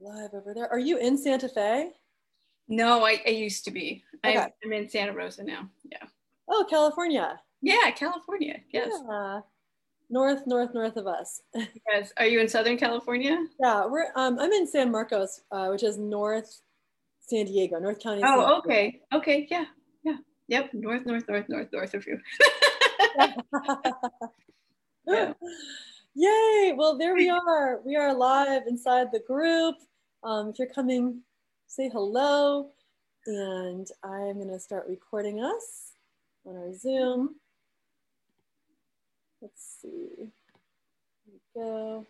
live over there. Are you in Santa Fe? No, I, I used to be. Okay. I, I'm in Santa Rosa now. Yeah. Oh, California. Yeah, California. Yes. Yeah. North, north, north of us. Yes. Are you in Southern California? yeah, we're. Um, I'm in San Marcos, uh, which is North San Diego, North County. Oh, okay. Okay. Yeah. Yeah. Yep. North, north, north, north, north of you. Yeah. Yay! Well, there we are. We are live inside the group. Um, if you're coming, say hello. And I'm going to start recording us on our Zoom. Let's see. There we go.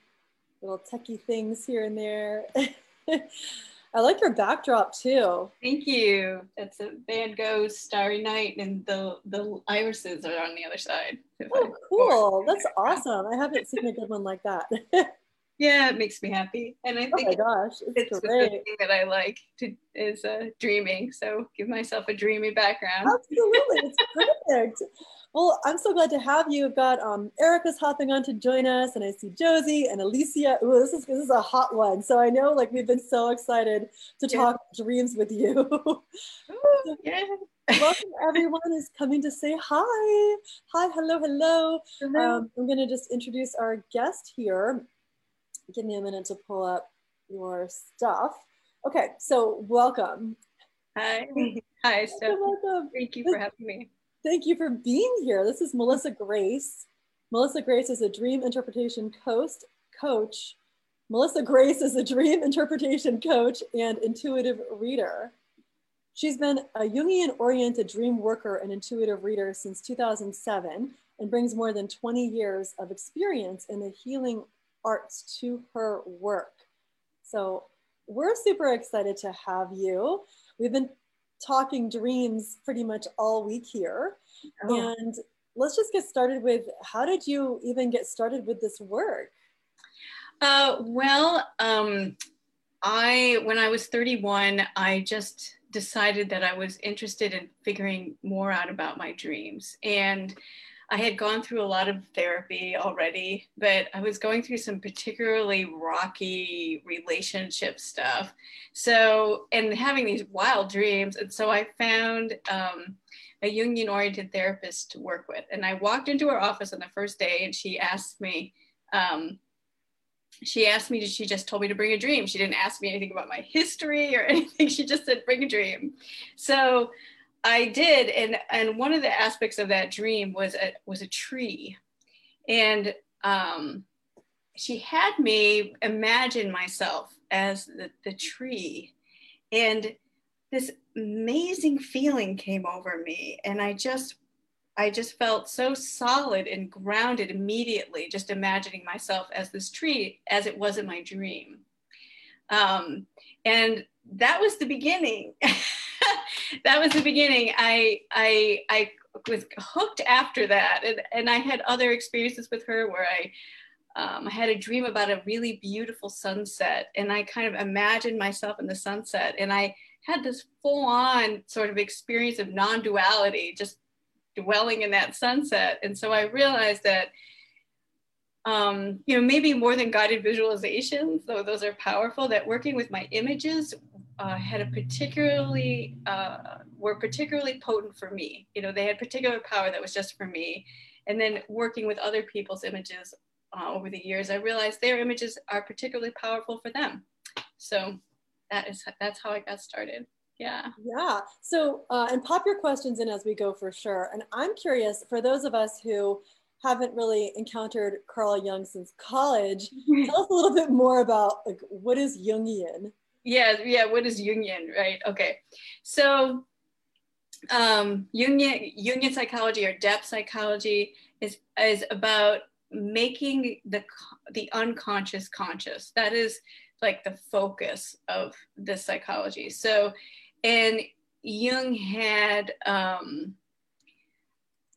Little techie things here and there. I like your backdrop too. Thank you. That's a Van Gogh's Starry Night, and the the irises are on the other side. Oh, cool. That's awesome. I haven't seen a good one like that. Yeah, it makes me happy, and I oh think my gosh, it's with the thing that I like to is uh, dreaming. So give myself a dreamy background. Absolutely, it's perfect. Well, I'm so glad to have you. We've got um, Erica's hopping on to join us, and I see Josie and Alicia. Ooh, this is this is a hot one. So I know, like, we've been so excited to Yeah. talk dreams with you. Ooh, yeah. Welcome, everyone who's coming to say hi. Hi, hello, hello. Um, I'm going to just introduce our guest here. Give me a minute to pull up your stuff. Okay, so welcome. Hi. Hi, Steph. Welcome. Thank you for having me. Thank you for being here. This is Melissa Grace. Melissa Grace is a dream interpretation coach. Coach. Melissa Grace is a dream interpretation coach and intuitive reader. She's been a Jungian oriented dream worker and intuitive reader since 2007 and brings more than 20 years of experience in the healing arts to her work. So we're super excited to have you. We've been talking dreams pretty much all week here. Oh. And let's just get started with how did you even get started with this work? Uh, well, um, I when I was 31, I just decided that I was interested in figuring more out about my dreams, and I had gone through a lot of therapy already, but I was going through some particularly rocky relationship stuff. So, and having these wild dreams, and so I found. Um, a Jungian oriented therapist to work with. And I walked into her office on the first day and she asked me, um, she asked me, she just told me to bring a dream. She didn't ask me anything about my history or anything. She just said, bring a dream. So I did. And, and one of the aspects of that dream was a, was a tree. And um, she had me imagine myself as the, the tree. And this amazing feeling came over me. And I just I just felt so solid and grounded immediately, just imagining myself as this tree as it was in my dream. Um, and that was the beginning. that was the beginning. I, I, I was hooked after that. And, and I had other experiences with her where I, um, I had a dream about a really beautiful sunset. And I kind of imagined myself in the sunset. And I had this full on sort of experience of non duality, just dwelling in that sunset. And so I realized that, um, you know, maybe more than guided visualizations, though those are powerful, that working with my images uh, had a particularly, uh, were particularly potent for me. You know, they had particular power that was just for me. And then working with other people's images uh, over the years, I realized their images are particularly powerful for them. So that is, that's how I got started. Yeah. Yeah. So, uh, and pop your questions in as we go for sure. And I'm curious for those of us who haven't really encountered Carl Jung since college, tell us a little bit more about like what is Jungian? Yeah, yeah. What is Jungian, right? Okay, so um, union Jungian psychology or depth psychology is is about making the the unconscious conscious. That is like the focus of this psychology. So, and Jung had, um,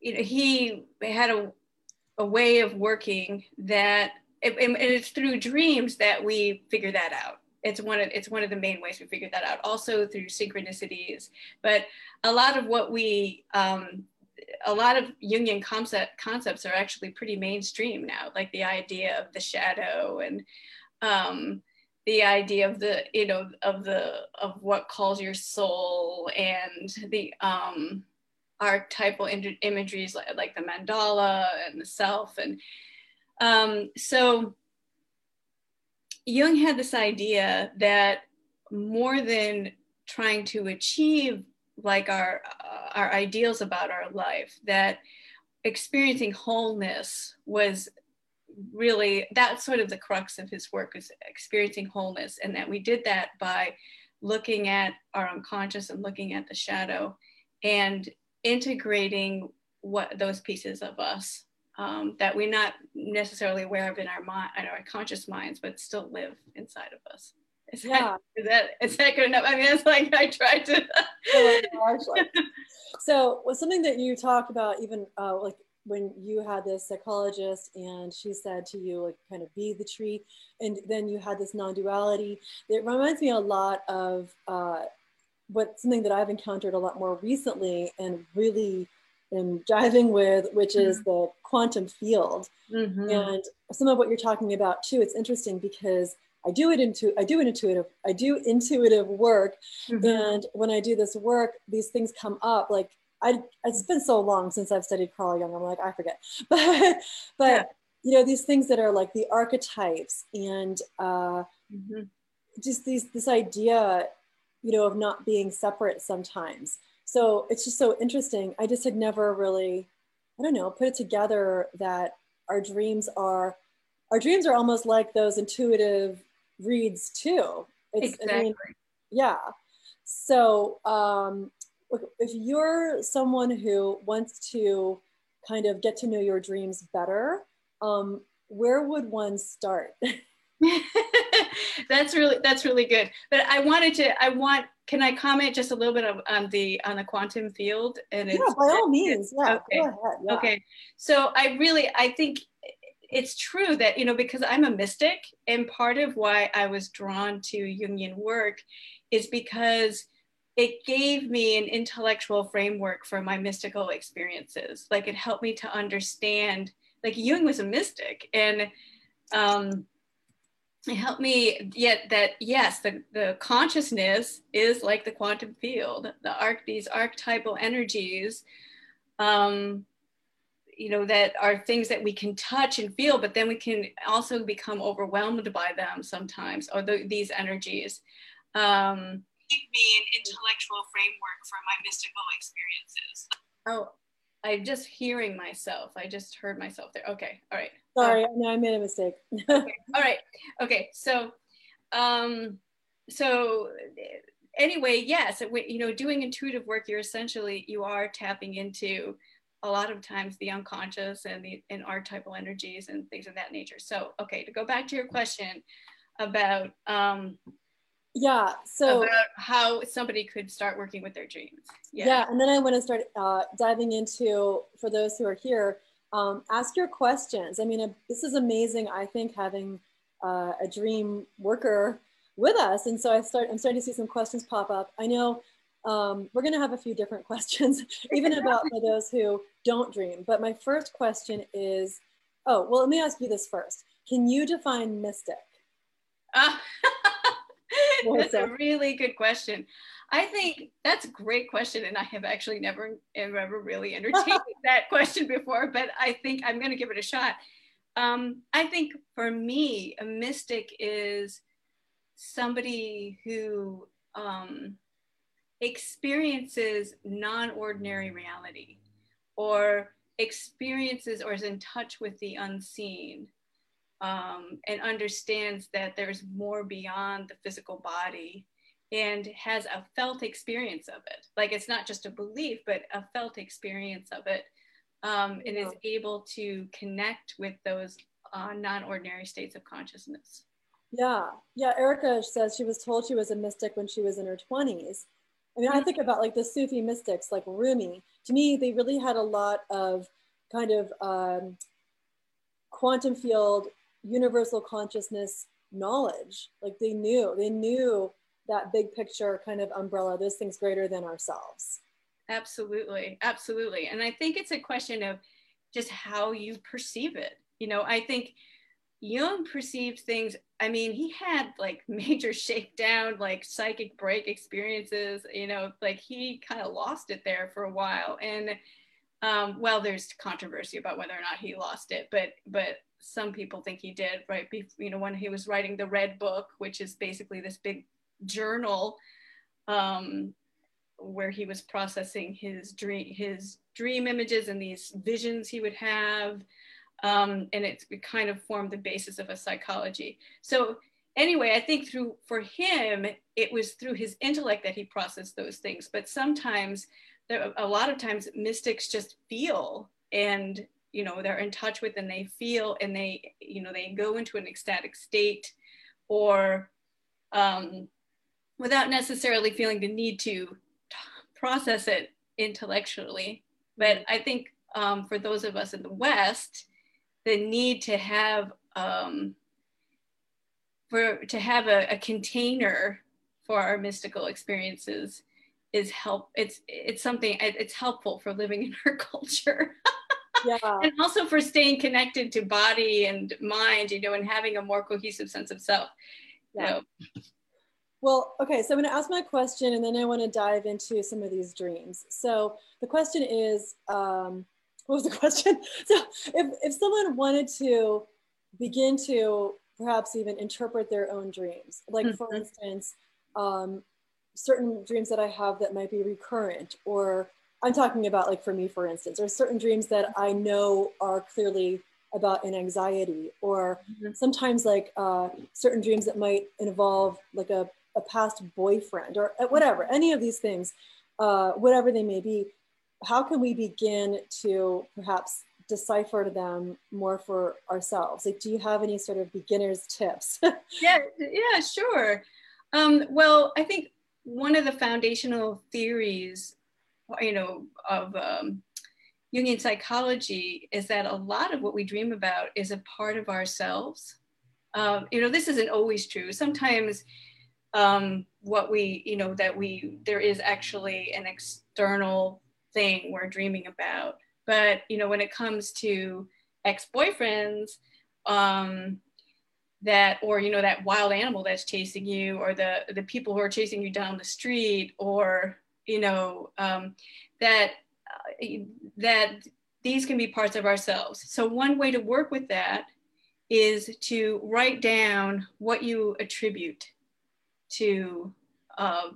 you know, he had a, a way of working that, and it's through dreams that we figure that out. It's one of it's one of the main ways we figured that out. Also through synchronicities, but a lot of what we um, a lot of Jungian concept concepts are actually pretty mainstream now, like the idea of the shadow and um, the idea of the you know of the of what calls your soul and the um archetypal imageries like, like the mandala and the self and um, so Jung had this idea that more than trying to achieve like our uh, our ideals about our life that experiencing wholeness was really that's sort of the crux of his work is experiencing wholeness and that we did that by looking at our unconscious and looking at the shadow and integrating what those pieces of us um, that we're not necessarily aware of in our mind, in our conscious minds, but still live inside of us. Is yeah. that, is that is that good enough? I mean, it's like I tried to. so, was something that you talked about, even uh, like when you had this psychologist and she said to you, like, kind of be the tree, and then you had this non-duality. It reminds me a lot of uh, what something that I've encountered a lot more recently and really am driving with, which mm-hmm. is the quantum field. Mm-hmm. And some of what you're talking about too, it's interesting because I do it into I do an intuitive I do intuitive work, mm-hmm. and when I do this work, these things come up. Like I, it's been so long since I've studied Carl Jung. I'm like I forget, but but yeah. you know these things that are like the archetypes and uh, mm-hmm. just these this idea you know, of not being separate sometimes. So it's just so interesting. I just had never really, I don't know, put it together that our dreams are, our dreams are almost like those intuitive reads too. It's, exactly. I mean, yeah. So um, if you're someone who wants to kind of get to know your dreams better, um, where would one start? that's really that's really good. But I wanted to I want can I comment just a little bit of, on the on the quantum field and yeah by all means yeah okay yeah. okay so I really I think it's true that you know because I'm a mystic and part of why I was drawn to Jungian work is because it gave me an intellectual framework for my mystical experiences like it helped me to understand like Jung was a mystic and um, it helped me yet that yes the, the consciousness is like the quantum field the arc these archetypal energies um you know that are things that we can touch and feel but then we can also become overwhelmed by them sometimes or the, these energies. Um give me an intellectual framework for my mystical experiences. Oh i'm just hearing myself. I just heard myself there. Okay all right Sorry, um, no, I made a mistake. okay. All right. Okay. So, um, so anyway, yes, you know, doing intuitive work, you're essentially you are tapping into a lot of times the unconscious and the and archetypal energies and things of that nature. So, okay, to go back to your question about um, yeah, so about how somebody could start working with their dreams. Yeah, yeah and then I want to start uh, diving into for those who are here um, ask your questions. I mean, this is amazing. I think having uh, a dream worker with us, and so I start. I'm starting to see some questions pop up. I know um, we're going to have a few different questions, even about for those who don't dream. But my first question is, oh, well, let me ask you this first. Can you define mystic? Uh, that's a really good question. I think that's a great question, and I have actually never ever really entertained that question before, but I think I'm going to give it a shot. Um, I think for me, a mystic is somebody who um, experiences non-ordinary reality, or experiences or is in touch with the unseen. Um, and understands that there's more beyond the physical body and has a felt experience of it. Like it's not just a belief, but a felt experience of it, um, and is able to connect with those uh, non-ordinary states of consciousness. Yeah, yeah. Erica says she was told she was a mystic when she was in her twenties. I mean, I think about like the Sufi mystics, like Rumi. To me, they really had a lot of kind of um, quantum field, universal consciousness knowledge. Like they knew, they knew that big picture kind of umbrella, those things greater than ourselves. Absolutely, absolutely. And I think it's a question of just how you perceive it. You know, I think Jung perceived things, I mean, he had like major shakedown, like psychic break experiences, you know, like he kind of lost it there for a while. And um, well, there's controversy about whether or not he lost it, but but some people think he did, right? You know, when he was writing the Red Book, which is basically this big journal um, where he was processing his dream, his dream images and these visions he would have, um, and it, it kind of formed the basis of a psychology. So anyway, I think through for him, it was through his intellect that he processed those things. But sometimes, there, a lot of times, mystics just feel and you know they're in touch with and they feel and they you know they go into an ecstatic state or um, without necessarily feeling the need to process it intellectually but i think um, for those of us in the west the need to have um, for to have a, a container for our mystical experiences is help it's it's something it's helpful for living in our culture yeah. and also for staying connected to body and mind, you know, and having a more cohesive sense of self. Yeah. Well, okay, so I'm going to ask my question and then I want to dive into some of these dreams. So the question is, um, what was the question? So if, if someone wanted to begin to perhaps even interpret their own dreams, like mm-hmm. for instance, um, certain dreams that I have that might be recurrent or I'm talking about like for me, for instance, or certain dreams that I know are clearly about an anxiety or mm-hmm. sometimes like uh, certain dreams that might involve like a, a past boyfriend or uh, whatever, any of these things, uh, whatever they may be, how can we begin to perhaps decipher them more for ourselves? Like, do you have any sort of beginner's tips? yeah, yeah, sure. Um, well, I think one of the foundational theories you know, of um, Jungian psychology is that a lot of what we dream about is a part of ourselves. Um, you know, this isn't always true. Sometimes um, what we, you know, that we, there is actually an external thing we're dreaming about. But, you know, when it comes to ex-boyfriends, um, that, or, you know, that wild animal that's chasing you or the, the people who are chasing you down the street or you know, um, that, uh, that these can be parts of ourselves. So one way to work with that is to write down what you attribute to, uh,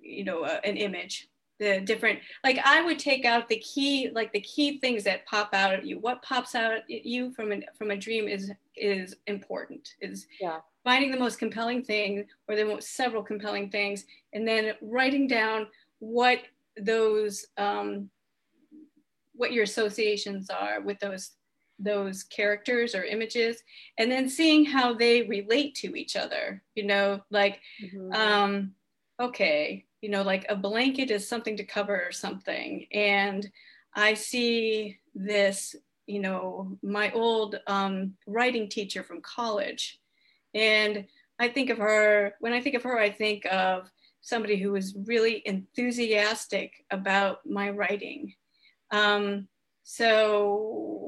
you know, uh, an image the different like i would take out the key like the key things that pop out at you. What pops out at you from a from a dream is is important is yeah. finding the most compelling thing or the most several compelling things and then writing down what those um, what your associations are with those those characters or images and then seeing how they relate to each other you know like mm-hmm. um okay you know like a blanket is something to cover or something and i see this you know my old um, writing teacher from college and i think of her when i think of her i think of somebody who was really enthusiastic about my writing. Um, so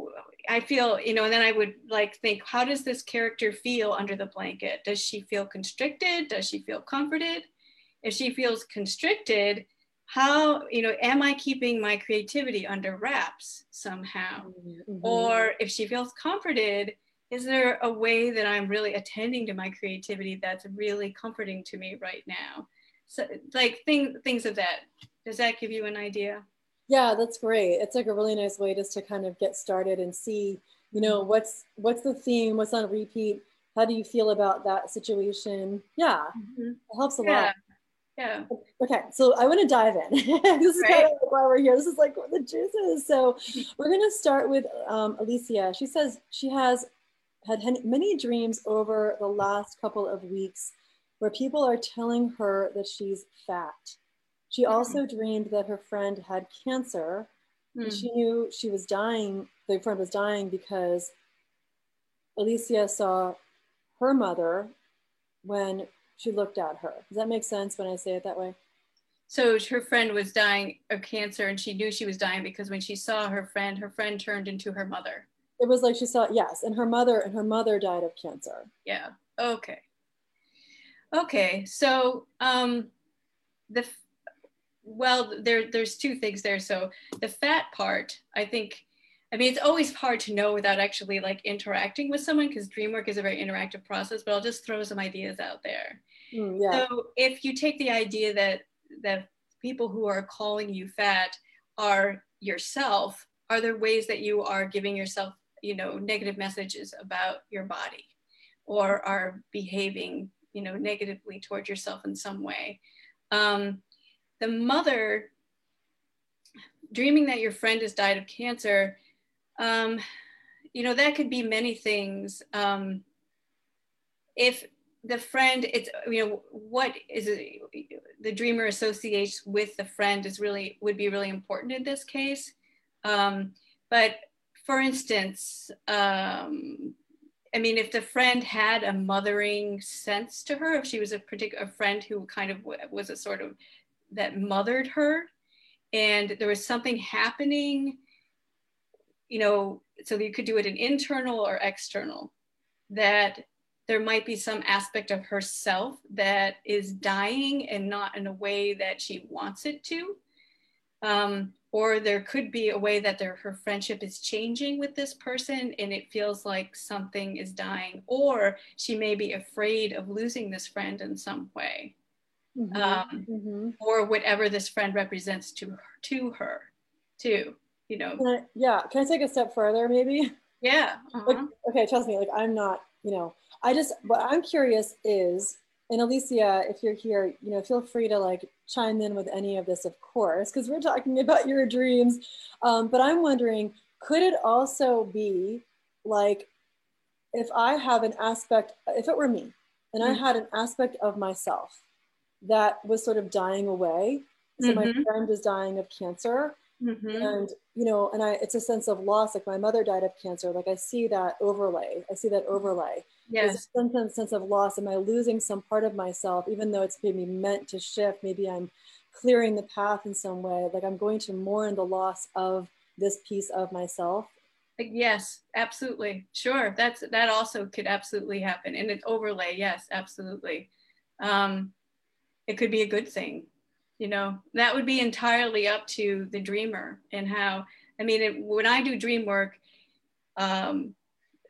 I feel, you know, and then I would like think, how does this character feel under the blanket? Does she feel constricted? Does she feel comforted? If she feels constricted, how, you know, am I keeping my creativity under wraps somehow? Mm-hmm. Or if she feels comforted, is there a way that I'm really attending to my creativity that's really comforting to me right now? so like things things of that does that give you an idea yeah that's great it's like a really nice way just to kind of get started and see you know what's what's the theme what's on repeat how do you feel about that situation yeah mm-hmm. it helps a yeah. lot yeah okay so i want to dive in this is right. kind of why we're here this is like what the juice is so mm-hmm. we're going to start with um, alicia she says she has had many dreams over the last couple of weeks where people are telling her that she's fat. She mm-hmm. also dreamed that her friend had cancer. Mm. She knew she was dying, the friend was dying because Alicia saw her mother when she looked at her. Does that make sense when I say it that way? So her friend was dying of cancer and she knew she was dying because when she saw her friend, her friend turned into her mother. It was like she saw yes, and her mother and her mother died of cancer. Yeah. Okay. Okay. So um, the well, there there's two things there. So the fat part, I think. I mean, it's always hard to know without actually like interacting with someone because dream work is a very interactive process. But I'll just throw some ideas out there. Mm, yeah. So if you take the idea that that people who are calling you fat are yourself, are there ways that you are giving yourself, you know, negative messages about your body or are behaving, you know, negatively towards yourself in some way? Um, the mother dreaming that your friend has died of cancer, um, you know, that could be many things. Um, if the friend it's you know what is it, the dreamer associates with the friend is really would be really important in this case um, but for instance um, i mean if the friend had a mothering sense to her if she was a particular friend who kind of was a sort of that mothered her and there was something happening you know so you could do it in internal or external that there might be some aspect of herself that is dying and not in a way that she wants it to. Um, or there could be a way that her friendship is changing with this person and it feels like something is dying, or she may be afraid of losing this friend in some way. Mm-hmm. Um, mm-hmm. Or whatever this friend represents to her, to her, too. You know. Can I, yeah. Can I take a step further, maybe? Yeah. Uh-huh. Like, okay, trust me. Like I'm not. You know, I just, what I'm curious is, and Alicia, if you're here, you know, feel free to like chime in with any of this, of course, because we're talking about your dreams. Um, but I'm wondering, could it also be like if I have an aspect, if it were me, and mm-hmm. I had an aspect of myself that was sort of dying away. So mm-hmm. my friend is dying of cancer. Mm-hmm. And you know, and I it's a sense of loss. Like my mother died of cancer. Like I see that overlay. I see that overlay. Yes. There's a sense of loss. Am I losing some part of myself, even though it's maybe meant to shift? Maybe I'm clearing the path in some way. Like I'm going to mourn the loss of this piece of myself. Yes, absolutely. Sure. That's that also could absolutely happen. And an overlay, yes, absolutely. Um, it could be a good thing you know? That would be entirely up to the dreamer and how i mean it, when i do dream work um,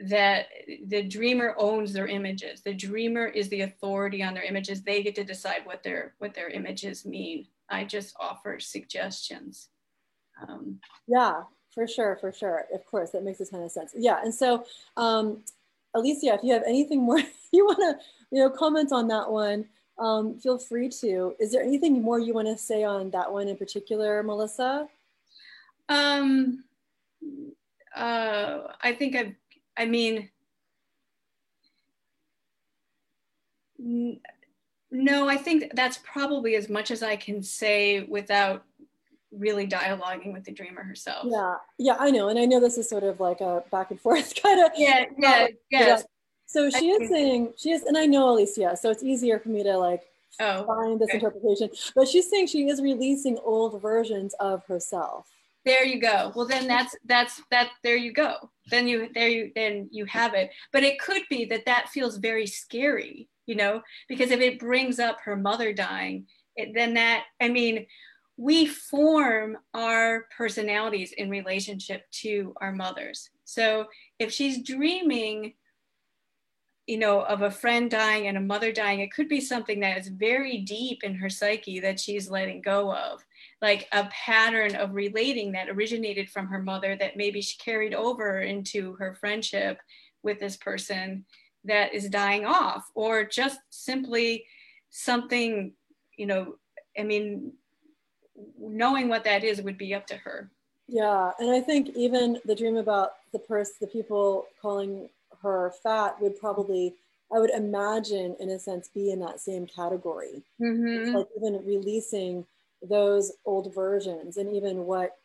that the dreamer owns their images. The dreamer is the authority on their images. They get to decide what their what their images mean. I just offer suggestions. Um, yeah for sure for sure. Of course that makes a ton of sense. Yeah and so um, alicia if you have anything more you want to you know comment on that one um, feel free to. Is there anything more you want to say on that one in particular, Melissa? Um, uh, I think I, I mean, no, I think that's probably as much as I can say without really dialoguing with the dreamer herself. Yeah, yeah, I know, and I know this is sort of like a back and forth kind of. Yeah, yeah, yeah. So she is saying she is, and I know Alicia, so it's easier for me to like oh, find this okay. interpretation. But she's saying she is releasing old versions of herself. There you go. Well, then that's that's that. There you go. Then you there you then you have it. But it could be that that feels very scary, you know, because if it brings up her mother dying, it, then that I mean, we form our personalities in relationship to our mothers. So if she's dreaming you know, of a friend dying and a mother dying, it could be something that is very deep in her psyche that she's letting go of, like a pattern of relating that originated from her mother that maybe she carried over into her friendship with this person that is dying off, or just simply something, you know, I mean, knowing what that is would be up to her. Yeah, and I think even the dream about the person, the people calling her fat would probably I would imagine, in a sense, be in that same category. Mm-hmm. Like even releasing those old versions, and even what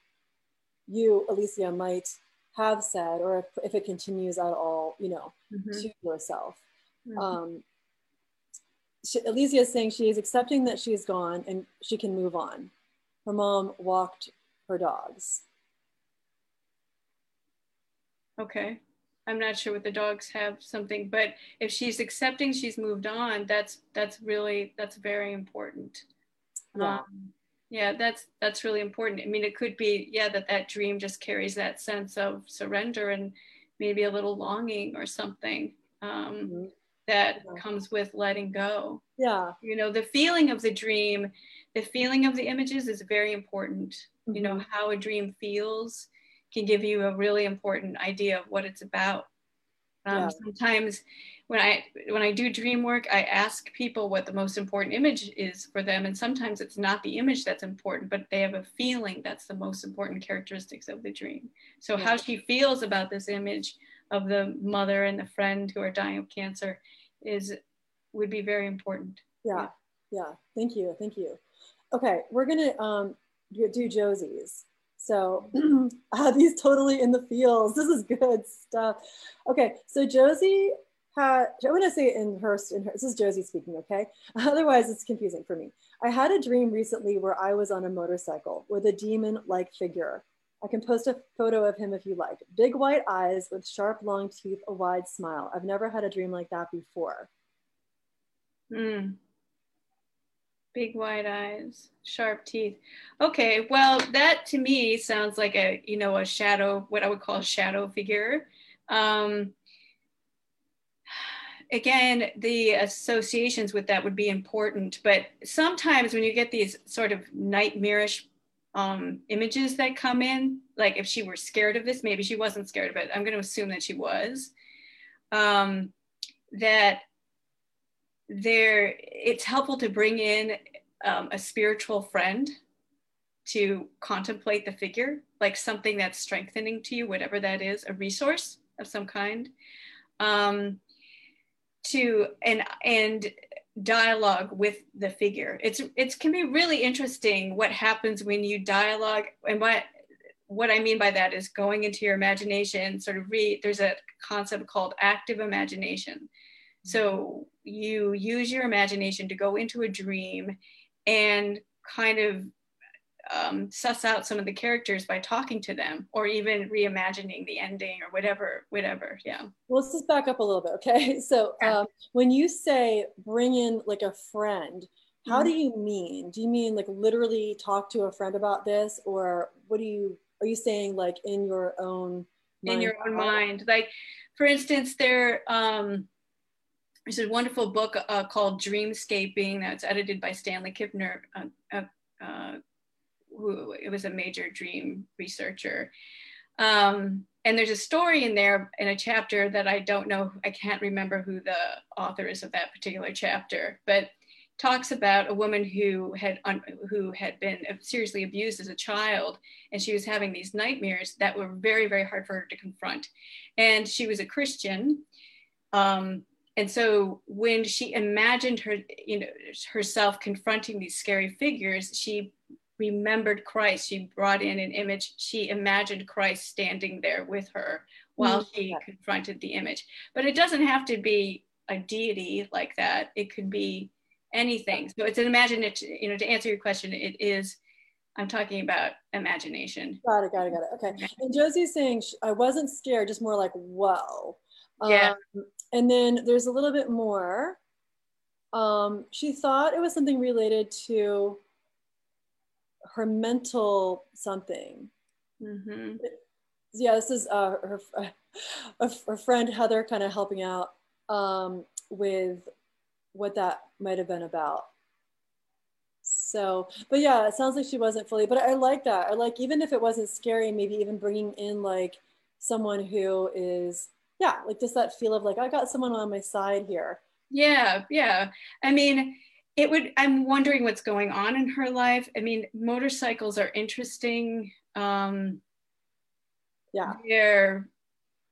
you, Alicia, might have said, or if, if it continues at all, you know, mm-hmm. to yourself. Mm-hmm. Um, she, Alicia is saying she is accepting that she's gone and she can move on. Her mom walked her dogs. Okay. I'm not sure what the dogs have something, but if she's accepting she's moved on, that's that's really that's very important. Yeah. Um, yeah, that's that's really important. I mean, it could be yeah that that dream just carries that sense of surrender and maybe a little longing or something um, mm-hmm. that yeah. comes with letting go. Yeah, you know, the feeling of the dream, the feeling of the images is very important. Mm-hmm. You know mm-hmm. how a dream feels can give you a really important idea of what it's about. Um, yeah. Sometimes when I when I do dream work, I ask people what the most important image is for them, and sometimes it's not the image that's important, but they have a feeling that's the most important characteristics of the dream. So yeah. how she feels about this image of the mother and the friend who are dying of cancer is would be very important. Yeah, yeah. Thank you, thank you. Okay, we're gonna um, do Josie's. So uh, these totally in the fields. This is good stuff. Okay, so Josie had, I'm gonna say in her, in her, this is Josie speaking, okay? Otherwise it's confusing for me. I had a dream recently where I was on a motorcycle with a demon-like figure. I can post a photo of him if you like. Big white eyes with sharp long teeth, a wide smile. I've never had a dream like that before. Hmm. Big wide eyes, sharp teeth. Okay, well, that to me sounds like a, you know, a shadow, what I would call a shadow figure. Um, again, the associations with that would be important, but sometimes when you get these sort of nightmarish um, images that come in, like if she were scared of this, maybe she wasn't scared of it. I'm going to assume that she was. Um, that there it's helpful to bring in um, a spiritual friend to contemplate the figure like something that's strengthening to you whatever that is a resource of some kind um, to and and dialogue with the figure it's it can be really interesting what happens when you dialogue and what what I mean by that is going into your imagination, sort of read, there's a concept called active imagination. So you use your imagination to go into a dream and kind of um, suss out some of the characters by talking to them or even reimagining the ending or whatever whatever. Yeah. Well let's just back up a little bit okay? So um, when you say bring in like a friend how mm-hmm. do you mean? Do you mean like literally talk to a friend about this or what do you are you saying like in your own in your own mind. Like for instance there um there's a wonderful book uh, called Dreamscaping that's edited by Stanley Krippner, uh, uh, uh, who it was a major dream researcher. Um, and there's a story in there in a chapter that I don't know, I can't remember who the author is of that particular chapter, but talks about a woman who had who had been seriously abused as a child and she was having these nightmares that were very very hard for her to confront and she was a christian um, and so when she imagined her you know herself confronting these scary figures she remembered christ. She brought in an image. She imagined christ standing there with her while mm-hmm. she confronted the image. But it doesn't have to be a deity like that. It could be anything. So it's an imagination you know to answer your question it is i'm talking about imagination. Got it got it got it. Okay. And josie's saying i wasn't scared just more like whoa. Yeah. Um, and then there's a little bit more. Um, she thought it was something related to her mental something. Mm-hmm. Yeah, this is uh, her, her friend Heather kind of helping out um, with what that might have been about. So, but yeah, it sounds like she wasn't fully, but I like that. I like, even if it wasn't scary, maybe even bringing in like someone who is yeah, like just that feel of like, I got someone on my side here. Yeah, yeah. I mean, it would, I'm wondering what's going on in her life. I mean, motorcycles are interesting. Um, yeah. They're,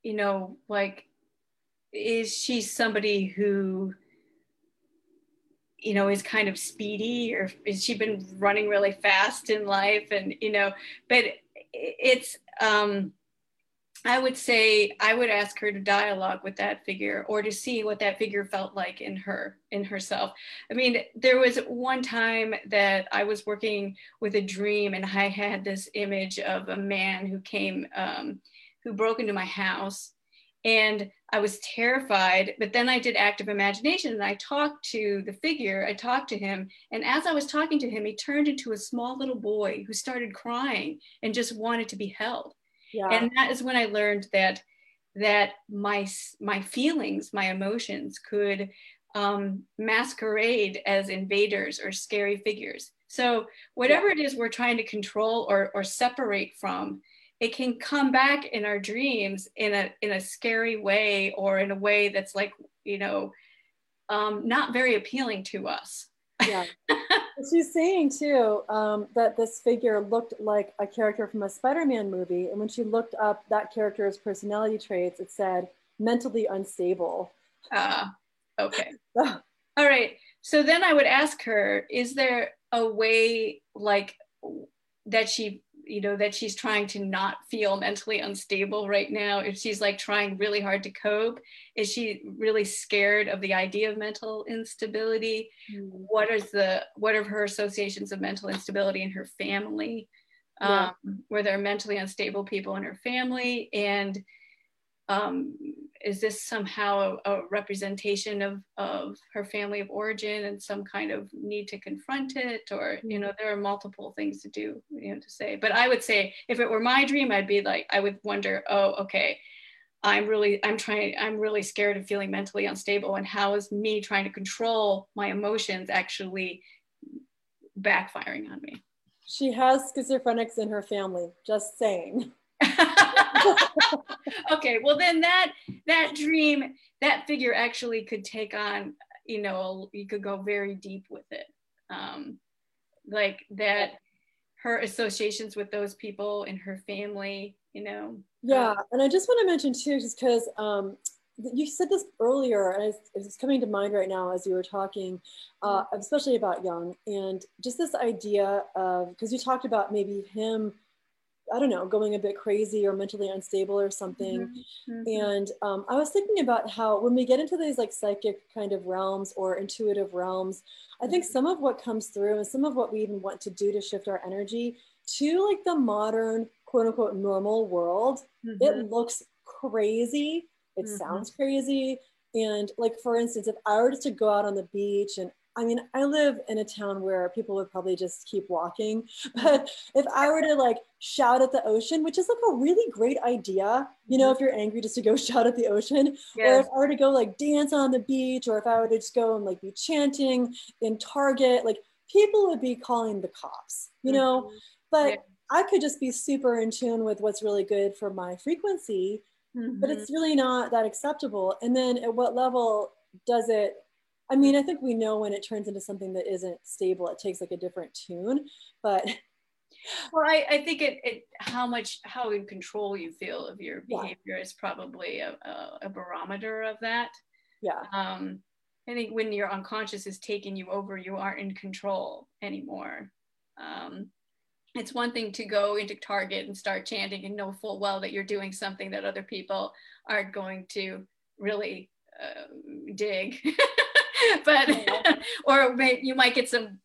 you know, like, is she somebody who, you know, is kind of speedy or has she been running really fast in life? And, you know, but it's, um, I would say I would ask her to dialogue with that figure or to see what that figure felt like in her in herself. I mean, there was one time that I was working with a dream and I had this image of a man who came um, who broke into my house and I was terrified. But then I did active imagination and I talked to the figure, I talked to him. And as I was talking to him, he turned into a small little boy who started crying and just wanted to be held. Yeah. And that is when I learned that that my my feelings, my emotions could um, masquerade as invaders or scary figures. So whatever yeah. it is we're trying to control or, or separate from, it can come back in our dreams in a in a scary way or in a way that's like you know um, not very appealing to us yeah. She's saying too um, that this figure looked like a character from a spider-man movie and when she looked up that character's personality traits it said mentally unstable. Ah uh, okay all right. So then i would ask her is there a way like that she you know that she's trying to not feel mentally unstable right now if she's like trying really hard to cope is she really scared of the idea of mental instability mm. what is the what are her associations of mental instability in her family yeah. um, were there are mentally unstable people in her family and um, is this somehow a, a, representation of, of her family of origin and some kind of need to confront it? Or you know there are multiple things to do you know to say. But i would say if it were my dream i'd be like i would wonder oh okay i'm really i'm trying i'm really scared of feeling mentally unstable. And how is me trying to control my emotions actually backfiring on me? She has schizophrenics in her family just saying okay, well then that that dream, that figure actually could take on, you know, you could go very deep with it. Um, like that her associations with those people in her family, you know. Yeah, and I just want to mention too, just because um, you said this earlier, and it's, it's, coming to mind right now as you were talking, uh, especially about Jung, and just this idea of because you talked about maybe him I don't know, going a bit crazy or mentally unstable or something. Mm-hmm. mm-hmm. And um, I was thinking about how when we get into these like psychic kind of realms or intuitive realms, I think mm-hmm. some of what comes through and some of what we even want to do to shift our energy to like the modern quote unquote normal world, mm-hmm. it looks crazy. It mm-hmm. sounds crazy. And like, for instance, if I were just to go out on the beach and I mean, I live in a town where people would probably just keep walking. But if I were to like shout at the ocean, which is like a really great idea, you know, mm-hmm. if you're angry just to go shout at the ocean, yes. or if I were to go like dance on the beach, or if I were to just go and like be chanting in Target, like people would be calling the cops, you know? Mm-hmm. But yeah. I could just be super in tune with what's really good for my frequency, mm-hmm. but it's really not that acceptable. And then at what level does it I mean, I think we know when it turns into something that isn't stable, it takes like a different tune, but. Well, I, I think it, it, how much, how in control you feel of your behavior yeah. is probably a, a, a, barometer of that. Yeah. Um, I think when your unconscious is taking you over, you aren't in control anymore. Um, it's one thing to go into Target and start chanting and know full well that you're doing something that other people aren't going to really uh, dig. but or may, you might get some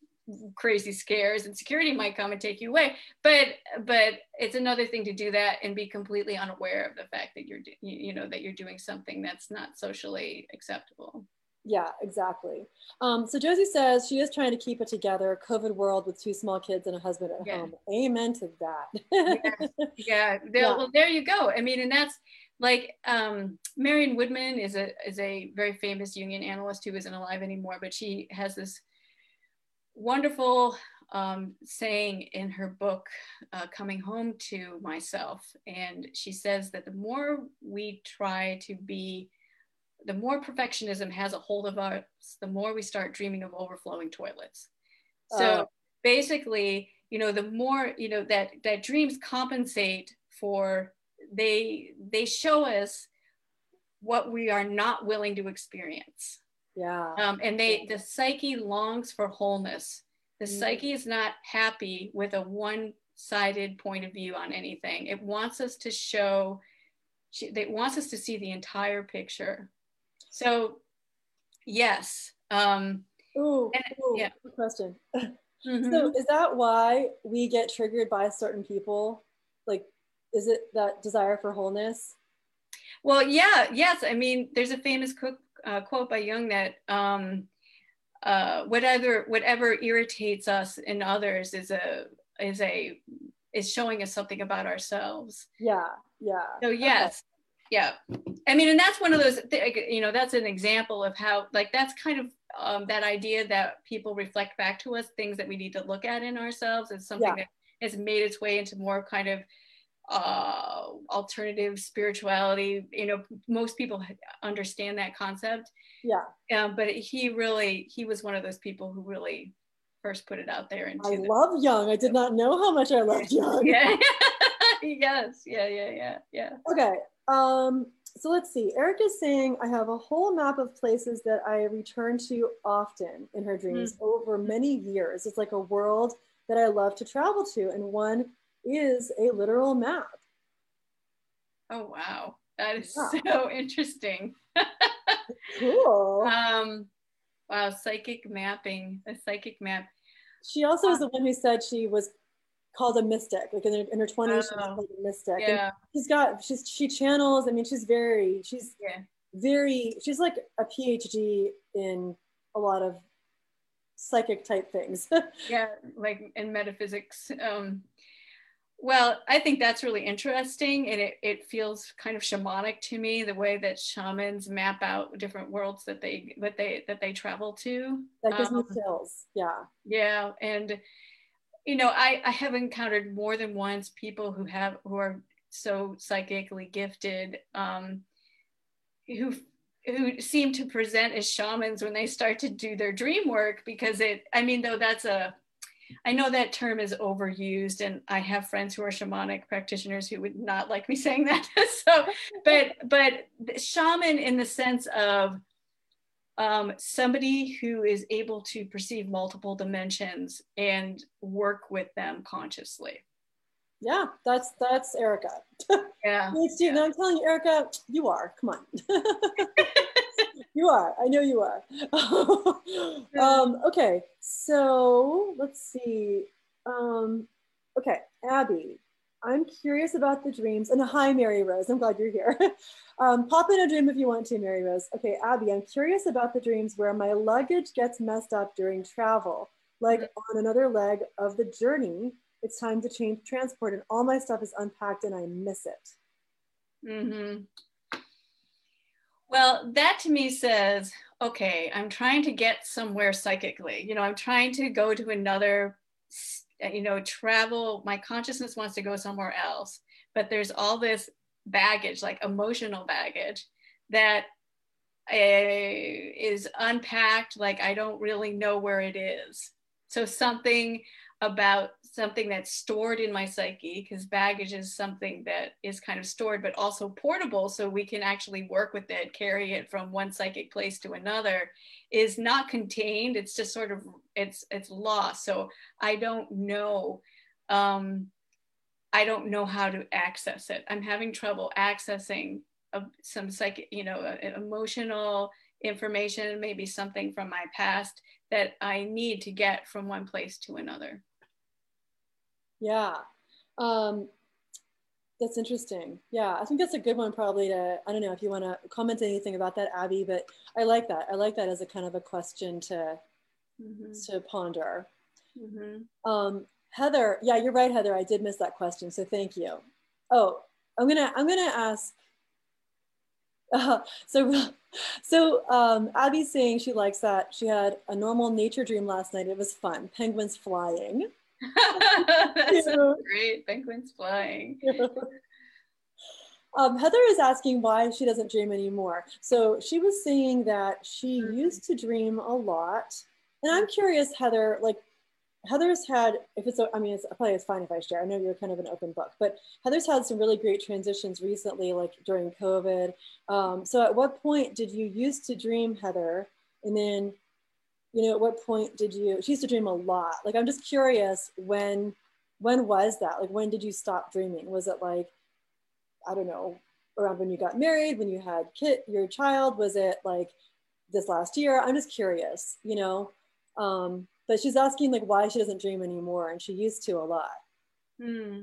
crazy scares and security might come and take you away. But but it's another thing to do that and be completely unaware of the fact that you're you know that you're doing something that's not socially acceptable. Yeah exactly. Um, so josie says she is trying to keep it together covid world with two small kids and a husband at yeah. home. Amen to that. Yeah, yeah. yeah. well there you go. I mean and that's like um, Marion Woodman is a is a very famous Jungian analyst who isn't alive anymore, but she has this wonderful um, saying in her book, uh, Coming Home to Myself. And she says that the more we try to be, the more perfectionism has a hold of us, the more we start dreaming of overflowing toilets. So uh, basically, you know, the more, you know, that, that dreams compensate for they they show us what we are not willing to experience. Yeah. Um, and they the psyche longs for wholeness. The mm-hmm. psyche is not happy with a one-sided point of view on anything. It wants us to show it wants us to see the entire picture. So yes um ooh, and, ooh yeah. good question. Mm-hmm. so is that why we get triggered by certain people? Like is it that desire for wholeness? Well, yeah, yes. I mean, there's a famous quote, uh, quote by Jung that um, uh, whatever whatever irritates us in others is a is a is showing us something about ourselves. Yeah, yeah. So yes, okay. yeah. I mean, and that's one of those. You know, that's an example of how like that's kind of um, that idea that people reflect back to us things that we need to look at in ourselves is something yeah. that has made its way into more kind of uh, alternative spirituality. You know, most people understand that concept. Yeah. Um, but he really, he was one of those people who really first put it out there. Into I the, love Jung. I did not know how much I loved Jung. Yeah. yes. Yeah. Yeah. Yeah. Yeah. Okay. Um, so let's see. Eric is saying I have a whole map of places that I return to often in her dreams mm. over many years. It's like a world that I love to travel to, and one is a literal map. Oh wow, that is yeah. so interesting. cool. Um, wow, psychic mapping, a psychic map. She also is the one who said she was called a mystic. Like in her, in her 20s, oh, she was oh, called a mystic. Yeah. And she's got, she's, she channels, I mean, she's very, she's yeah. very, she's like a PhD in a lot of psychic type things. yeah, like in metaphysics. Um, well, I think that's really interesting, and it, it feels kind of shamanic to me the way that shamans map out different worlds that they that they that they travel to. That gives um, me chills. Yeah. Yeah, and you know, I, I have encountered more than once people who have who are so psychically gifted, um, who who seem to present as shamans when they start to do their dream work because it i mean though that's a i know that term is overused and i have friends who are shamanic practitioners who would not like me saying that so but but shaman in the sense of um, somebody who is able to perceive multiple dimensions and work with them consciously. Yeah, that's that's Erica. Yeah. Thanks, yeah. I'm telling you, Erica, you are. Come on. You are. I know you are. um, okay, so let's see. Um, okay, Abby, I'm curious about the dreams. And hi, Mary Rose. I'm glad you're here. um, pop in a dream if you want to, Mary Rose. Okay, Abby, I'm curious about the dreams where my luggage gets messed up during travel. Like on another leg of the journey, it's time to change transport and all my stuff is unpacked and I miss it. Mm-hmm. Well, that to me says, okay, I'm trying to get somewhere psychically. You know, I'm trying to go to another you know, travel, my consciousness wants to go somewhere else, but there's all this baggage, like emotional baggage that uh, unpacked, like I don't really know where it is. So something about something that's stored in my psyche because baggage is something that is kind of stored but also portable so we can actually work with it carry it from one psychic place to another is not contained. It's just sort of it's it's lost. So i don't know um i don't know how to access it. I'm having trouble accessing a, some psychic you know emotional information maybe something from my past that I need to get from one place to another. Yeah. Um, that's interesting. Yeah, I think that's a good one probably to, I don't know if you want to comment anything about that, Abby, but I like that. I like that as a kind of a question to, mm-hmm. to ponder. Mm-hmm. Um, Heather, yeah, you're right, Heather. I did miss that question, so thank you. Oh, I'm gonna I'm gonna ask uh, so, so um, Abby's saying she likes that. She had a normal nature dream last night. It was fun. Penguins flying. That's so great. Penguins flying. Um, Heather is asking why she doesn't dream anymore. So she was saying that she mm-hmm. used to dream a lot. And I'm curious, Heather, like Heather's had, if it's, I mean, it's probably it's fine if I share. I know you're kind of an open book, but Heather's had some really great transitions recently, like during COVID. Um, so at what point did you used to dream, Heather? And then, you know, at what point did you, she used to dream a lot. Like, I'm just curious when, when was that? Like, when did you stop dreaming? Was it like, I don't know, around when you got married, when you had kid, your child? Was it like this last year? I'm just curious, you know? Um, but she's asking like why she doesn't dream anymore and she used to a lot hmm.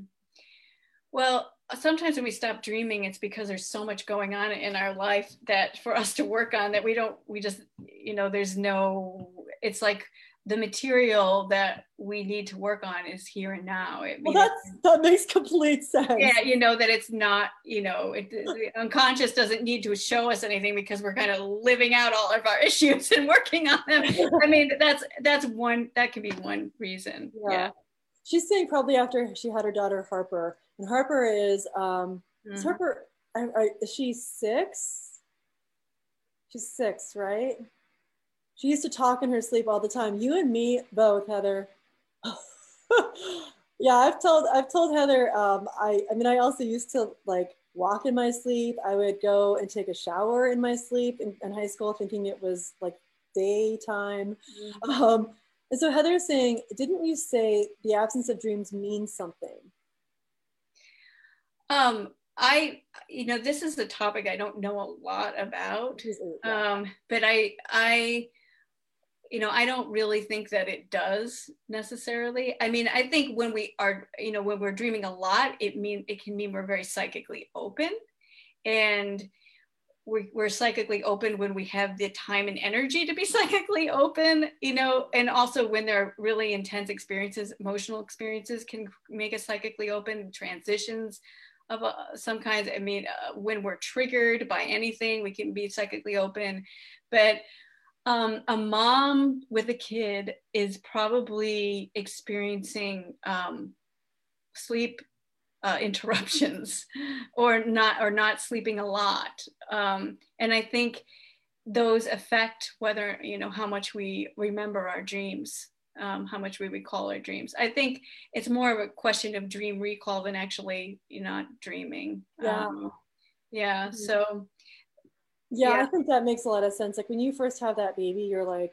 Well, sometimes when we stop dreaming, it's because there's so much going on in our life that for us to work on that we don't, we just, you know, there's no, it's like the material that we need to work on is here and now. It, well, that's, that makes complete sense. Yeah, you know that it's not, you know, it, the unconscious doesn't need to show us anything because we're kind of living out all of our issues and working on them. I mean, that's that's one that could be one reason. Yeah. yeah. She's saying probably after she had her daughter Harper, and Harper is um, mm-hmm. is Harper. I, I, is she six? She's six, right? She used to talk in her sleep all the time. You and me both, Heather. yeah, I've told I've told Heather. Um, I I mean, I also used to like walk in my sleep. I would go and take a shower in my sleep in, in high school, thinking it was like daytime. Mm-hmm. Um, and so Heather's saying, didn't you say the absence of dreams means something? Um, I, you know, this is a topic I don't know a lot about, um, but I, I you know, I don't really think that it does necessarily. I mean, I think when we are, you know, when we're dreaming a lot, it mean it can mean we're very psychically open, and we're, we're psychically open when we have the time and energy to be psychically open, you know, and also when there are really intense experiences, emotional experiences can make us psychically open. Transitions of uh, some kinds. I mean, uh, when we're triggered by anything, we can be psychically open, but um, a mom with a kid is probably experiencing um, sleep uh, interruptions or not or not sleeping a lot. Um, and i think those affect whether you know how much we remember our dreams um, how much we recall our dreams. I think it's more of a question of dream recall than actually you not dreaming. Yeah. Um, yeah mm-hmm. so yeah, yeah, I think that makes a lot of sense. Like when you first have that baby, you're like,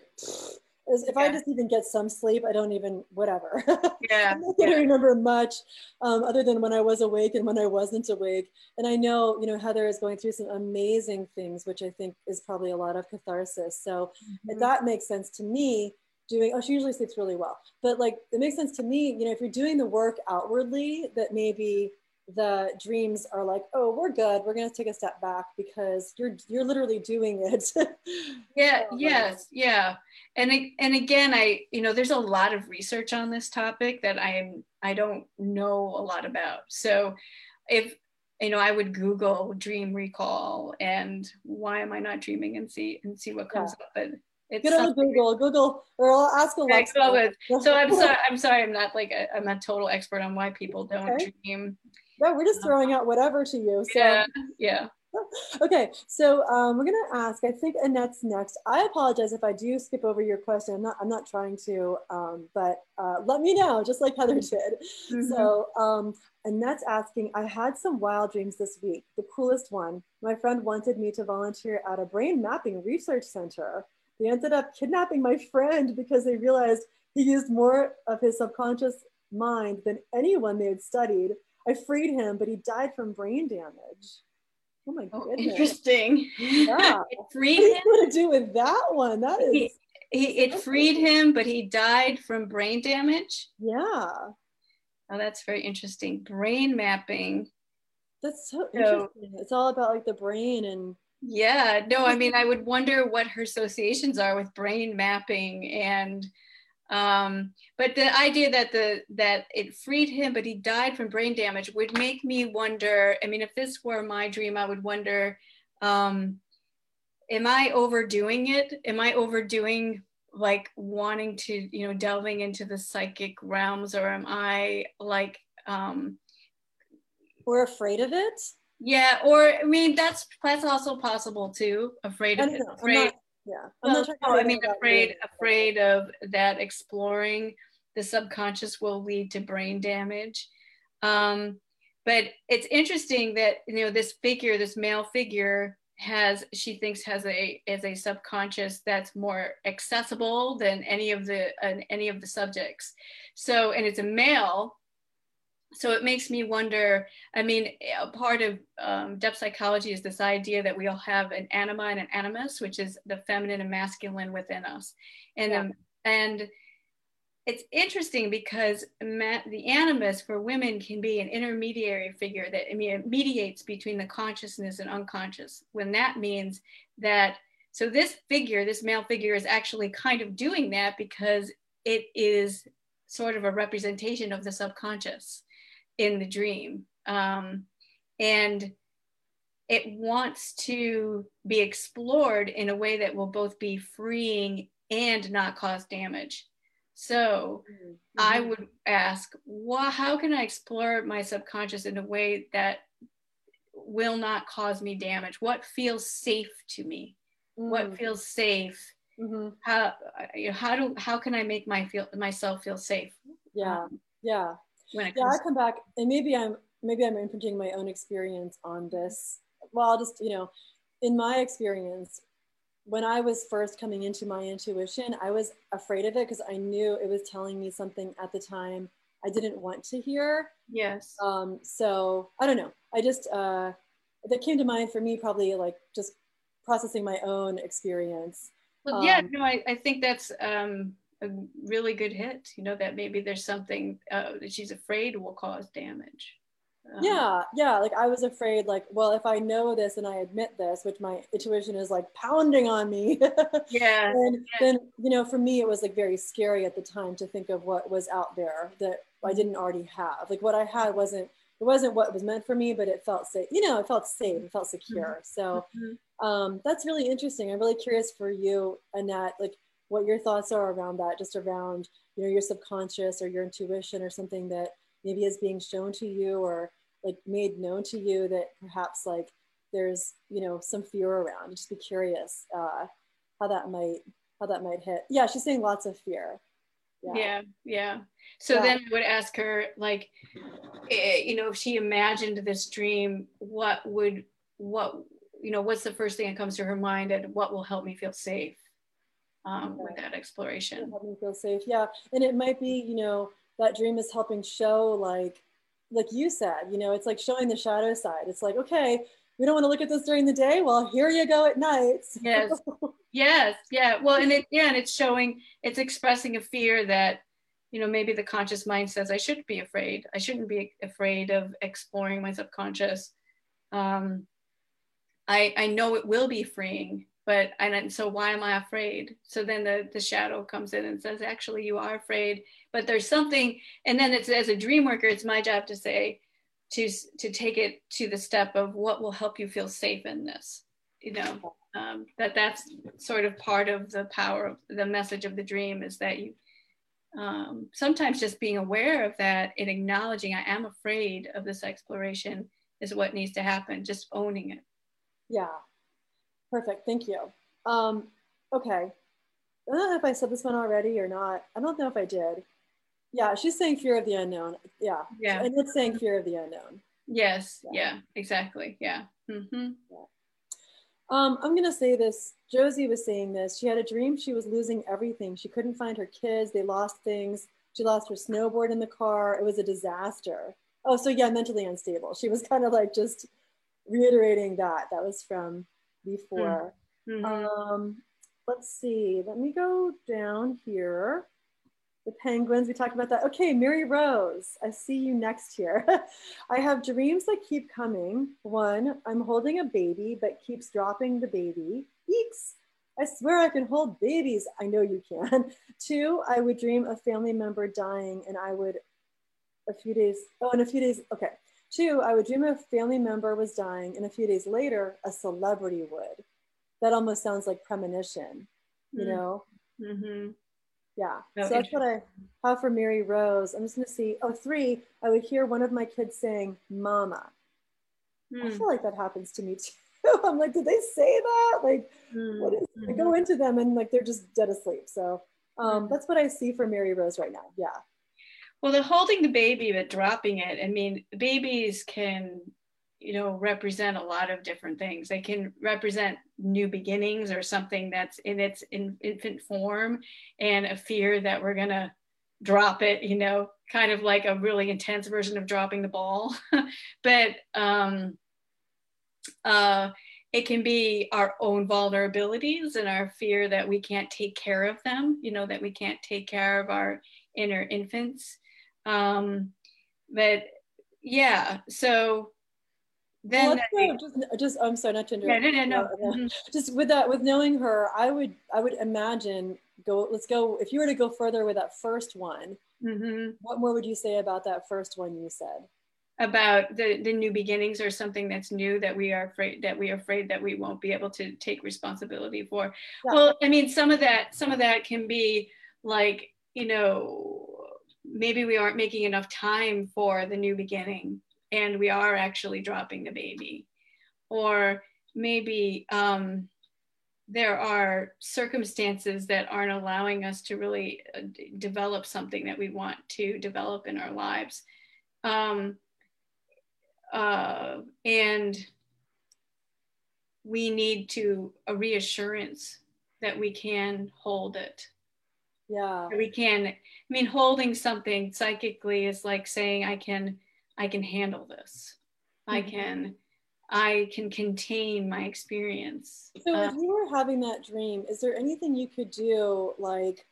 if yeah. I just even get some sleep, I don't even whatever. Yeah, I'm not gonna yeah. remember much, um, other than when I was awake and when I wasn't awake. And I know, you know, Heather is going through some amazing things, which I think is probably a lot of catharsis. So mm-hmm. that makes sense to me. Doing oh, she usually sleeps really well, but like it makes sense to me. You know, if you're doing the work outwardly, that maybe the dreams are like, oh, we're good. We're gonna take a step back because you're you're literally doing it. yeah. Um, yes. Yeah. And and again, I you know, there's a lot of research on this topic that I'm I don't know a lot about. So, if you know, I would Google dream recall and why am I not dreaming and see and see what comes yeah. up. But it's Good old Google, Google, or I'll ask Alexa. so I'm sorry, I'm sorry, I'm not like a, I'm a total expert on why people don't okay. dream no, we're just throwing out whatever to you. So. Yeah, yeah. Okay, so um, we're gonna ask. I think Annette's next. I apologize if I do skip over your question. I'm not. I'm not trying to, um, but uh, let me know, just like Heather did. Mm-hmm. So um, Annette's asking. I had some wild dreams this week. The coolest one. My friend wanted me to volunteer at a brain mapping research center. They ended up kidnapping my friend because they realized he used more of his subconscious mind than anyone they had studied. I freed him, but he died from brain damage. Oh my oh, goodness. Interesting. Yeah. it freed him. What to do with that one? That is. He, he, it freed him, but he died from brain damage. Yeah. Oh, that's very interesting. Brain mapping. That's so, so interesting. It's all about like the brain and. Yeah. No, I mean, I would wonder what her associations are with brain mapping and um, but the idea that the that it freed him, but he died from brain damage would make me wonder. I mean, if this were my dream, I would wonder, um, am I overdoing it? Am I overdoing like wanting to, you know, delving into the psychic realms, or am I like um we're afraid of it? Yeah, or I mean that's that's also possible too. Afraid of it. Afraid yeah. Well, no, i mean afraid afraid of that exploring the subconscious will lead to brain damage. Um, but it's interesting that you know this figure this male figure has she thinks has a is a subconscious that's more accessible than any of the uh, any of the subjects. So and it's a male so it makes me wonder i mean a part of um, depth psychology is this idea that we all have an anima and an animus which is the feminine and masculine within us and yeah. um, and it's interesting because the animus for women can be an intermediary figure that mediates between the consciousness and unconscious. When that means that, so this figure, this male figure, is actually kind of doing that because it is sort of a representation of the subconscious in the dream. Um, and it wants to be explored in a way that will both be freeing and not cause damage. So mm-hmm. I would ask, well, how can I explore my subconscious in a way that will not cause me damage? What feels safe to me? Mm-hmm. What feels safe? Mm-hmm. How you know, how do how can I make my feel myself feel safe? Yeah, um, yeah. When it yeah, I come back and maybe I'm maybe I'm imprinting my own experience on this. Well, I'll just you know, in my experience, when I was first coming into my intuition, I was afraid of it because I knew it was telling me something at the time I didn't want to hear. Yes. Um, so I don't know. I just, uh, that came to mind for me, probably like just processing my own experience. Well, um, yeah, no, I, I think that's um, a really good hit. You know, that maybe there's something uh, that she's afraid will cause damage. Um, yeah, yeah. Like I was afraid, like, well, if I know this and I admit this, which my intuition is like pounding on me. yeah. And yeah. then, you know, for me, it was like very scary at the time to think of what was out there that I didn't already have. Like what I had wasn't, it wasn't what was meant for me, but it felt safe. You know, it felt safe. It felt secure. Mm-hmm. So mm-hmm. um, that's really interesting. I'm really curious for you, Annette, like what your thoughts are around that, just around, you know, your subconscious or your intuition or something that maybe is being shown to you or like made known to you that perhaps like there's you know some fear around. Just be curious uh, how that might how that might hit. Yeah she's saying lots of fear. Yeah. Yeah, yeah. so yeah. then i would ask her like eh, you know if she imagined this dream what would what you know what's the first thing that comes to her mind and what will help me feel safe um, with that exploration help me feel safe yeah and it might be you know that dream is helping show like like you said, you know, it's like showing the shadow side. It's like, okay, we don't want to look at this during the day. Well, here you go at night. yes. Yes. Yeah. Well, and it, yeah, and it's showing, it's expressing a fear that, you know, maybe the conscious mind says I shouldn't be afraid. I shouldn't be afraid of exploring my subconscious. Um, I, I know it will be freeing, but and so why am i afraid? So then the the shadow comes in and says actually you are afraid but there's something and then it's as a dream worker it's my job to say to to take it to the step of what will help you feel safe in this you know? Um, that that's sort of part of the power of the message of the dream is that you um, sometimes just being aware of that and acknowledging i am afraid of this exploration is what needs to happen just owning it. Yeah Perfect, thank you. Um, okay, I don't know if I said this one already or not. I don't know if I did. Yeah, she's saying fear of the unknown. Yeah, yeah, and it's saying fear of the unknown. Yes, yeah, yeah exactly. Yeah. Mm-hmm. yeah. Um, I'm gonna say this. Josie was saying this. She had a dream. She was losing everything. She couldn't find her kids. They lost things. She lost her snowboard in the car. It was a disaster. Oh, so yeah, mentally unstable. She was kind of like just reiterating that. That was from before. Mm-hmm. Um, let's see, let me go down here. The penguins, we talked about that. Okay, Mary Rose, I see you next here. I have dreams that keep coming. One, I'm holding a baby, but keeps dropping the baby. Eeks. I swear I can hold babies. I know you can. Two, I would dream a family member dying and I would, a few days, oh, in a few days, okay. Two, I would dream a family member was dying, and a few days later, a celebrity would. That almost sounds like premonition, you mm. know? Mm-hmm. Yeah. so that's what I have for Mary Rose. I'm just going to see. Oh, three, I would hear one of my kids saying, Mama. Mm. I feel like that happens to me too. I'm like, did they say that? Like, mm. what is, mm-hmm. I go into them and like they're just dead asleep. So um, mm. that's what I see for Mary Rose right now. Yeah. Well, the holding the baby but dropping it, I mean, babies can, you know, represent a lot of different things. They can represent new beginnings or something that's in its in, infant form and a fear that we're going to drop it, you know, kind of like a really intense version of dropping the ball. but um, uh, it can be our own vulnerabilities and our fear that we can't take care of them, you know, that we can't take care of our inner infants. Um, but yeah, so then well, just, just I'm sorry not to interrupt. Yeah, no, no, no. Mm-hmm. Just with that, with knowing her, I would I would imagine go. Let's go. If you were to go further with that first one, mm-hmm. what more would you say about that first one you said? About the the new beginnings or something that's new that we are afraid that we are afraid that we won't be able to take responsibility for. Yeah. Well, I mean, some of that some of that can be like you know maybe we aren't making enough time for the new beginning and we are actually dropping the baby. Or maybe um, there are circumstances that aren't allowing us to really uh, develop something that we want to develop in our lives. Um, uh, and we need to a reassurance that we can hold it. Yeah. We can, I mean, holding something psychically is like saying, I can I can handle this. Mm-hmm. I can I can contain my experience. So if um, you were having that dream, is there anything you could do like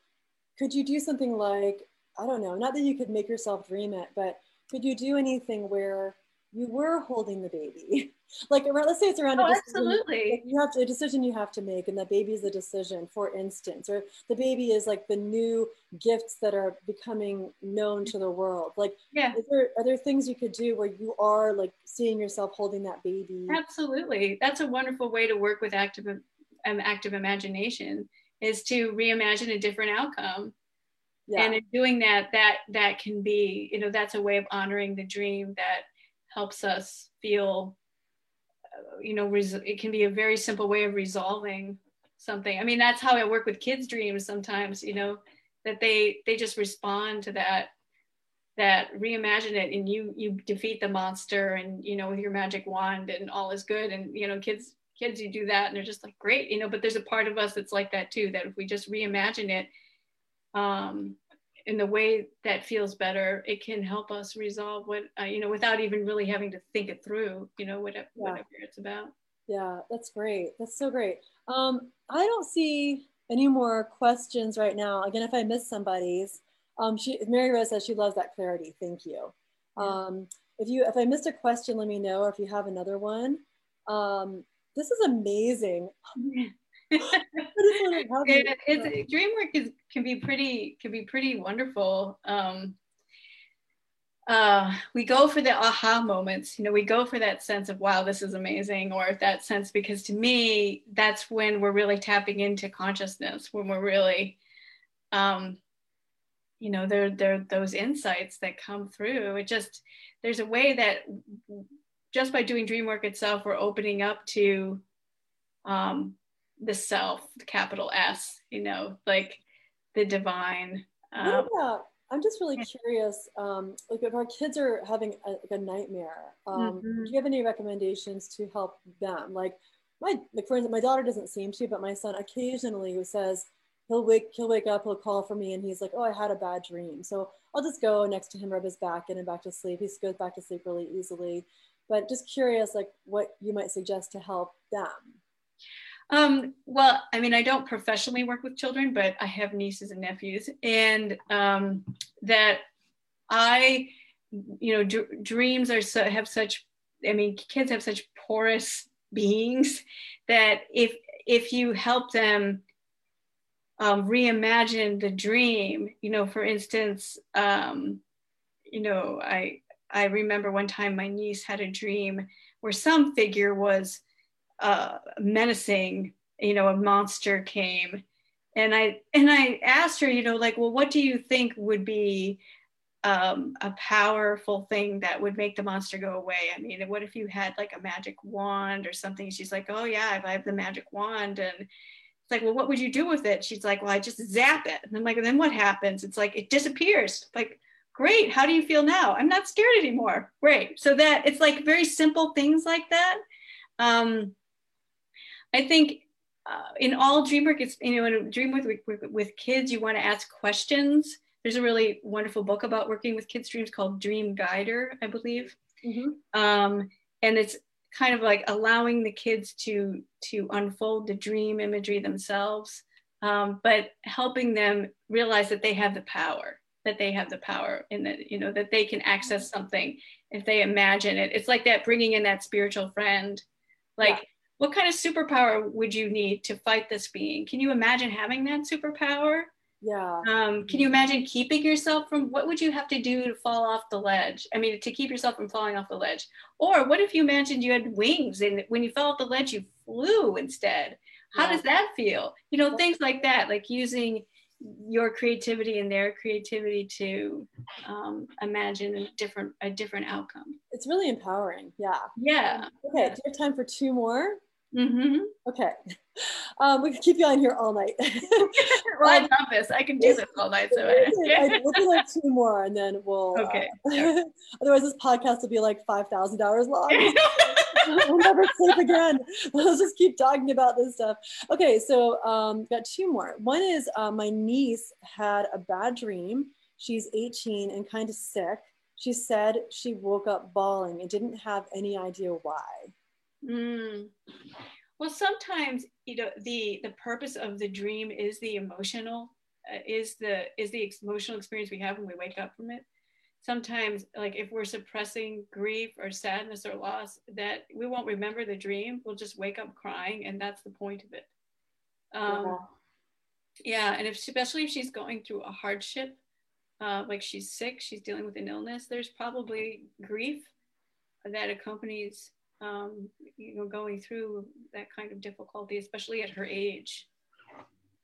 could you do something like I don't know, not that you could make yourself dream it, but could you do anything where you were holding the baby. like let's say it's around oh, a decision, absolutely. you have to, a decision you have to make and the baby is a decision, for instance, or the baby is like the new gifts that are becoming known to the world. Like, yeah. there, are there things you could do where you are like seeing yourself holding that baby? Absolutely. That's a wonderful way to work with active, um, active imagination is to reimagine a different outcome. Yeah. And in doing that, that that can be, you know, that's a way of honoring the dream that helps us feel uh, you know it can be a very simple way of resolving something. I mean that's how i work with kids dreams sometimes you know that they they just respond to that that reimagine it and you you defeat the monster and you know with your magic wand and all is good. And you know kids kids you do that and they're just like great you know but there's a part of us that's like that too that if we just reimagine it um in the way that feels better, it can help us resolve what, uh, you know, without even really having to think it through, you know, whatever, yeah. whatever it's about. Yeah, that's great. That's so great. Um, I don't see any more questions right now. Again, if I miss somebody's, um, she, Mary Rose says she loves that clarity. Thank you. Um, if you, if I missed a question, let me know. Or if you have another one, um, this is amazing. it, it's, dream work is can be pretty can be pretty wonderful. Um, uh, we go for the aha moments. You know, we go for that sense of wow, this is amazing, or that sense because to me, that's when we're really tapping into consciousness. When we're really, um, you know, there there those insights that come through. It just there's a way that just by doing dream work itself, we're opening up to um, the self, the capital S, you know, like the divine. Um, yeah, I'm just really curious. Um, like if our kids are having a, like a nightmare, um, mm-hmm. do you have any recommendations to help them? Like my, like for instance, my daughter doesn't seem to, but my son occasionally who says he'll wake, he'll wake up, he'll call for me, and he's like, "Oh, I had a bad dream." So I'll just go next to him, rub his back, get him back to sleep. He goes back to sleep really easily. But just curious, like what you might suggest to help them. Um, well, I mean, I don't professionally work with children, but I have nieces and nephews, and um, that I, you know, d- dreams are so have such. I mean, kids have such porous beings that if if you help them um, reimagine the dream, you know, for instance, um, you know, I I remember one time my niece had a dream where some figure was uh, menacing, you know, a monster came. And I and I asked her, you know, like, well, what do you think would be um, a powerful thing that would make the monster go away? I mean, what if you had like a magic wand or something? She's like, oh yeah, if I have the magic wand, and it's like, well, what would you do with it? She's like, well, I just zap it. And I'm like, then what happens? It's like it disappears. Like, great. How do you feel now? I'm not scared anymore. Great. So that it's like very simple things like that. Um, I think uh, in all dream work, it's you know, in dream with, with, with kids, you want to ask questions. There's a really wonderful book about working with kids' dreams called Dream Guider, I believe, mm-hmm. um, and it's kind of like allowing the kids to to unfold the dream imagery themselves, um, but helping them realize that they have the power, that they have the power and that you know that they can access something if they imagine it it's like that bringing in that spiritual friend like yeah. What kind of superpower would you need to fight this being can you imagine having that superpower yeah um, can you imagine keeping yourself from what would you have to do to fall off the ledge i mean to keep yourself from falling off the ledge or what if you imagined you had wings and when you fell off the ledge you flew instead how yeah. does that feel you know things like that like using your creativity and their creativity to um, imagine a different a different outcome. It's really empowering. Yeah. Yeah. Okay. Do you have time for two more? Mm-hmm. Okay. Um, we can keep you on here all night. well, I love this. I can do this all night. So I, we'll do like two more, and then we'll. Okay. Uh, otherwise, this podcast will be like five thousand hours long. we'll never sleep again. Let's just keep talking about this stuff. Okay, so um, got two more. One is uh, my niece had a bad dream. She's 18 and kind of sick. She said she woke up bawling and didn't have any idea why. Mm. Well, sometimes you know the the purpose of the dream is the emotional, uh, is the is the emotional experience we have when we wake up from it sometimes like if we're suppressing grief or sadness or loss that we won't remember the dream we'll just wake up crying and that's the point of it um, yeah. yeah and if especially if she's going through a hardship uh, like she's sick she's dealing with an illness there's probably grief that accompanies um, you know going through that kind of difficulty especially at her age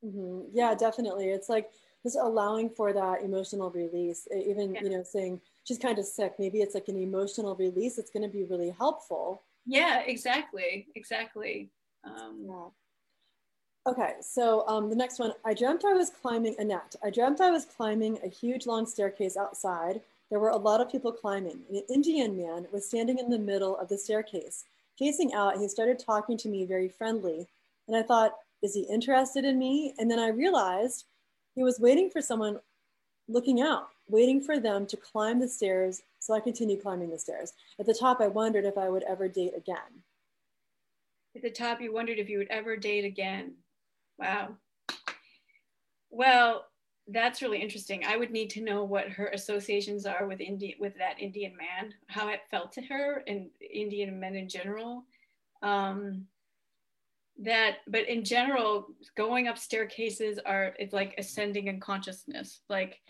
mm-hmm. yeah definitely it's like just allowing for that emotional release even yeah. you know saying she's kind of sick maybe it's like an emotional release it's going to be really helpful yeah exactly exactly um, yeah. Okay, so um, the next one, I dreamt I was climbing a net. I dreamt I was climbing a huge long staircase outside. There were a lot of people climbing. An Indian man was standing in the middle of the staircase. Facing out, he started talking to me very friendly. And I thought, is he interested in me? And then I realized he was waiting for someone looking out, waiting for them to climb the stairs. So I continued climbing the stairs. At the top, I wondered if I would ever date again. At the top, you wondered if you would ever date again. Wow. Well, that's really interesting. I would need to know what her associations are with India, with that Indian man, how it felt to her, and Indian men in general. Um, that but in general going up staircases are it's like ascending in consciousness like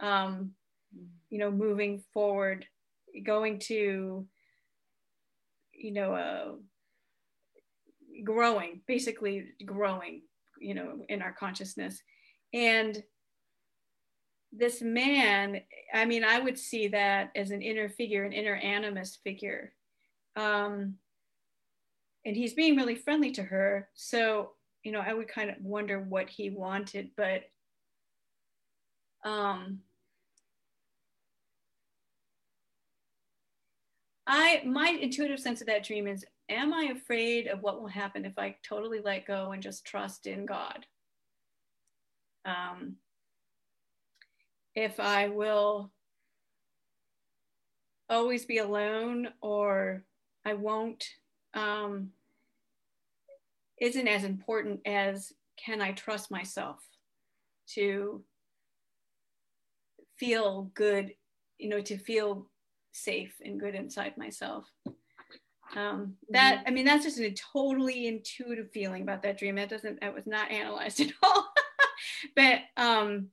um you know moving forward going to you know uh growing basically growing you know in our consciousness and this man i mean i would see that as an inner figure an inner animus figure um and he's being really friendly to her. So, you know, I would kind of wonder what he wanted, but um, I my intuitive sense of that dream is am I afraid of what will happen if I totally let go and just trust in God? Um, if I will always be alone or I won't um, isn't as important as can I trust myself to feel good, you know, to feel safe and good inside myself. Um, that mm-hmm. I mean, that's just a totally intuitive feeling about that dream. That doesn't that was not analyzed at all. but um,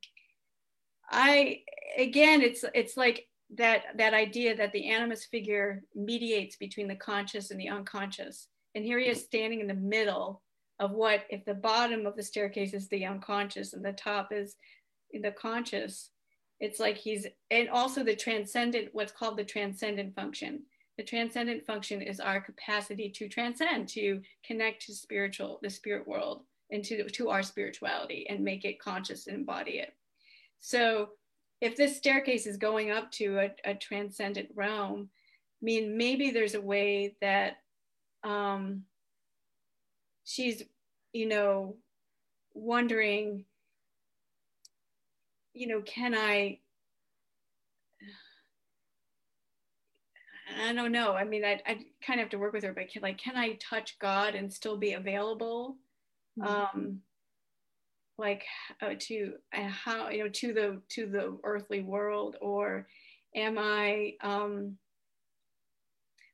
I again, it's it's like that that idea that the animus figure mediates between the conscious and the unconscious. And here he is standing in the middle of what if the bottom of the staircase is the unconscious and the top is the conscious it's like he's and also the transcendent what's called the transcendent function. The transcendent function is our capacity to transcend to connect to spiritual the spirit world and to, to our spirituality and make it conscious and embody it so if this staircase is going up to a, a transcendent realm, I mean, maybe there's a way that um, she's, you know, wondering, you know, can I, I don't know. I mean, I, I kind of have to work with her, but can, like, can I touch God and still be available? Mm-hmm. Um, like uh, to uh, how you know to the to the earthly world? Or am i um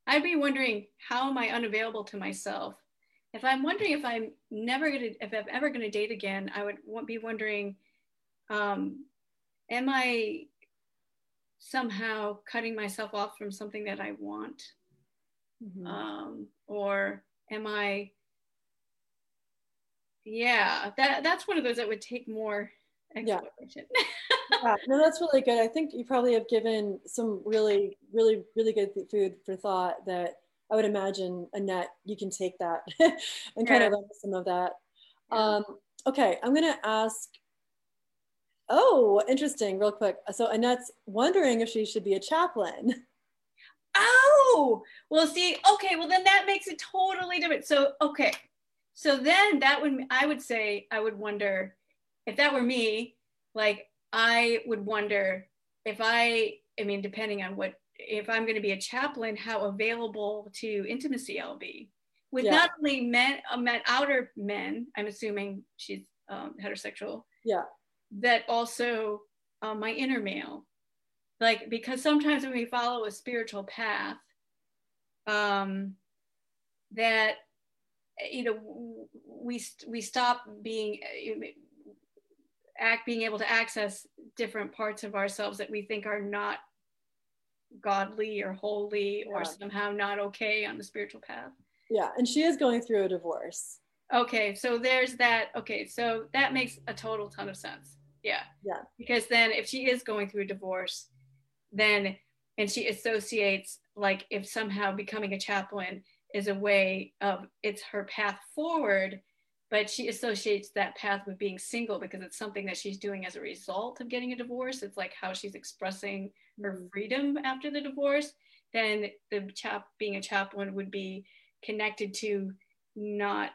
i'd be wondering how am i unavailable to myself? If i'm wondering if i'm never gonna if i'm ever gonna date again i would be wondering um am i somehow cutting myself off from something that i want? Mm-hmm. um or am i yeah that that's one of those that would take more exploration. Yeah. yeah no that's really good. I think you probably have given some really really really good food for thought that i would imagine annette you can take that and yeah. kind of run some of that. Um, okay i'm going to ask oh interesting real quick. So annette's wondering if she should be a chaplain. Oh well see okay well then that makes it totally different. So okay so then that would i would say i would wonder if that were me like i would wonder if i i mean depending on what if i'm going to be a chaplain how available to intimacy i'll be. With yeah. not only men uh, men outer men i'm assuming she's um, heterosexual. Yeah. That also uh, my inner male. Like because sometimes when we follow a spiritual path um that you know we we stop being act being able to access different parts of ourselves that we think are not godly or holy yeah. or somehow not okay on the spiritual path. Yeah and she is going through a divorce. Okay so there's that okay so that makes a total ton of sense yeah. Yeah. Because then if she is going through a divorce then and she associates like if somehow becoming a chaplain is a way of it's her path forward but she associates that path with being single because it's something that she's doing as a result of getting a divorce it's like how she's expressing her freedom after the divorce then the chap being a chaplain would be connected to not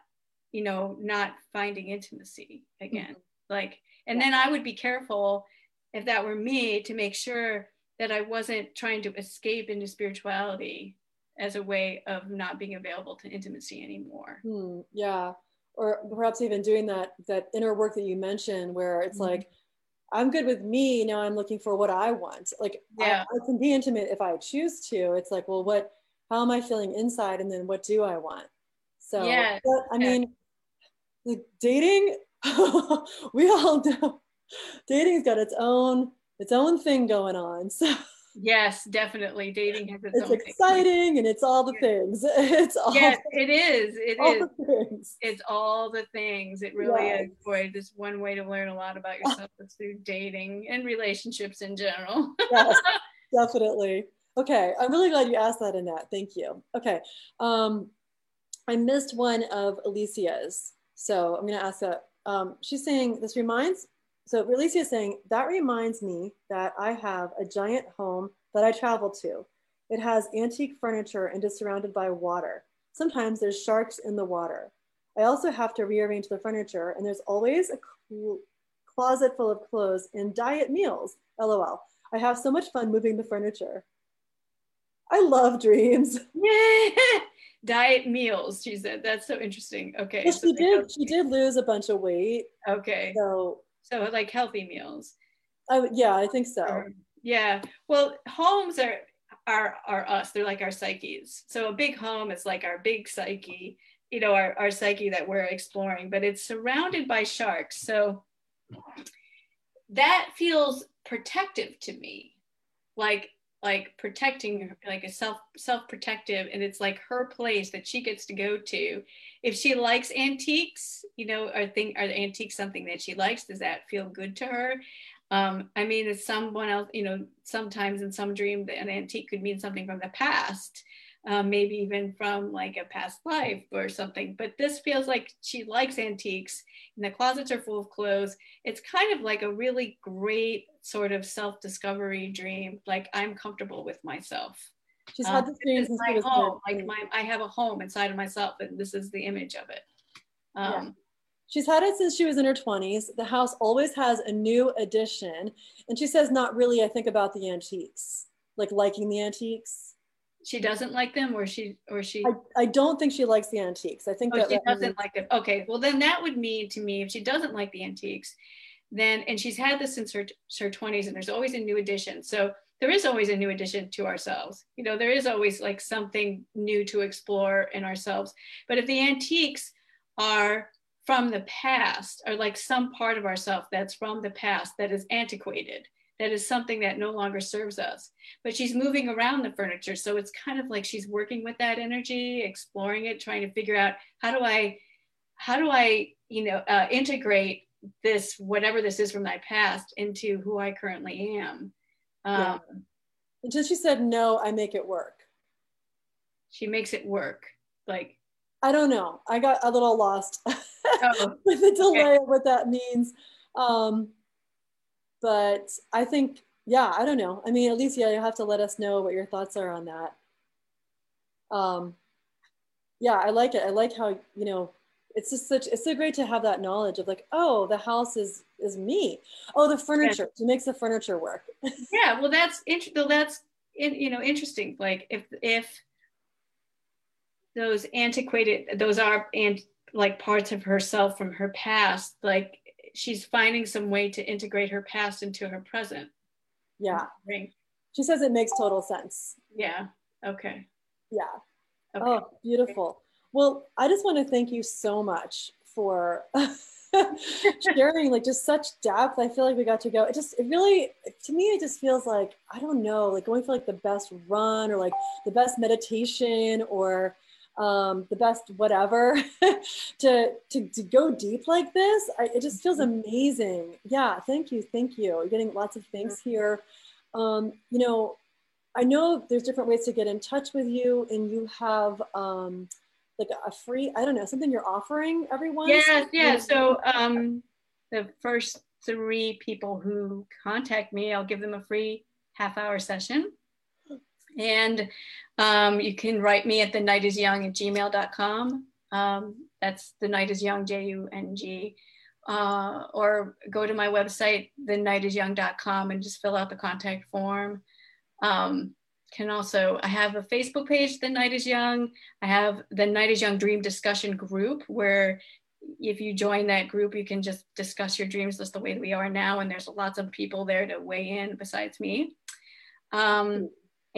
you know not finding intimacy again mm-hmm. like and yeah. then i would be careful if that were me to make sure that i wasn't trying to escape into spirituality as a way of not being available to intimacy anymore. Hmm, yeah. Or perhaps even doing that that inner work that you mentioned where it's mm-hmm. like, I'm good with me. Now I'm looking for what I want. Like yeah. I, I can be intimate if I choose to. It's like, well, what how am I feeling inside? And then what do I want? So yeah. But, I mean, like dating, we all know dating's got its own its own thing going on. So Yes, definitely. Dating has its, it's exciting thing. and it's all the things. It's all yes, it is. It is. It's all the things. It really yes. is. Boy, this one way to learn a lot about yourself is through dating and relationships in general. yes, definitely. Okay, I'm really glad you asked that, Annette. Thank you. Okay, um, I missed one of Alicia's, so I'm going to ask that. Um, she's saying this reminds so Alicia is saying, that reminds me that I have a giant home that I travel to. It has antique furniture and is surrounded by water. Sometimes there's sharks in the water. I also have to rearrange the furniture and there's always a cl closet full of clothes and diet meals. LOL. I have so much fun moving the furniture. I love dreams. diet meals, she said. That's so interesting. Okay. Well, she did she did lose a bunch of weight. Okay. So so like healthy meals. Oh yeah, I think so. yeah. Well, homes are are are us. They're like our psyches. So a big home is like our big psyche, you know, our, our psyche that we're exploring, but it's surrounded by sharks. So that feels protective to me. Like like protecting like a self self protective and it's like her place that she gets to go to. If she likes antiques you know are thing are antiques something that she likes does that feel good to her? Um, i mean it's someone else you know sometimes in some dream an antique could mean something from the past um, maybe even from like a past life or something. But this feels like she likes antiques and the closets are full of clothes. It's kind of like a really great sort of self discovery dream. Like I'm comfortable with myself. She's um, had this dream since my home. Like my, I have a home inside of myself, and this is the image of it. Um, yeah. She's had it since she was in her 20s. The house always has a new addition. And she says, not really, I think about the antiques, like liking the antiques she doesn't like them or she or she I, I don't think she likes the antiques. I think oh, that she doesn't means- like them. Okay, well then that would mean to me if she doesn't like the antiques, then and she's had this since her her 20s and there's always a new addition. So there is always a new addition to ourselves. You know, there is always like something new to explore in ourselves. But if the antiques are from the past, or like some part of ourselves that's from the past that is antiquated, that is something that no longer serves us. But she's moving around the furniture. So it's kind of like she's working with that energy, exploring it, trying to figure out how do I, how do I, you know, uh, integrate this, whatever this is from my past into who I currently am. Um, Yeah. until she said no, I make it work. She makes it work. Like, I don't know. I got a little lost oh, with the delay of what that means. Um, but I think, yeah, I don't know. I mean, at Alicia, you have to let us know what your thoughts are on that. Um, yeah, I like it. I like how, you know, it's just such, it's so great to have that knowledge of like, oh, the house is, is me. Oh, the furniture, she makes the furniture work. yeah. Well, that's interesting. Though that's you know interesting. Like if if those antiquated, those are and like parts of herself from her past, like she's finding some way to integrate her past into her present. yeah. Right. She says it makes total sense. Yeah. Okay. Yeah. Okay. Oh, beautiful. Well, I just want to thank you so much for sharing like just such depth. I feel like we got to go. It just it really to me it just feels like I don't know, like going for like the best run or like the best meditation or um, the best whatever to, to to go deep like this. I, it just feels amazing. Yeah, thank you, thank you. You're getting lots of thanks here. Um, you know, I know there's different ways to get in touch with you, and you have um, like a free, I don't know, something you're offering everyone. Yeah, yeah. So um, the first three people who contact me, I'll give them a free half hour session. And um, you can write me at the night is Jung at gmail.com. Um, that's the night is Jung, J U N G. Uh, or go to my website, thenightisjung.com, and just fill out the contact form. Um, can also, I have a Facebook page, The Night is Jung. I have the Night is Jung Dream Discussion Group, where if you join that group, you can just discuss your dreams just the way we are now. And there's lots of people there to weigh in besides me. Um,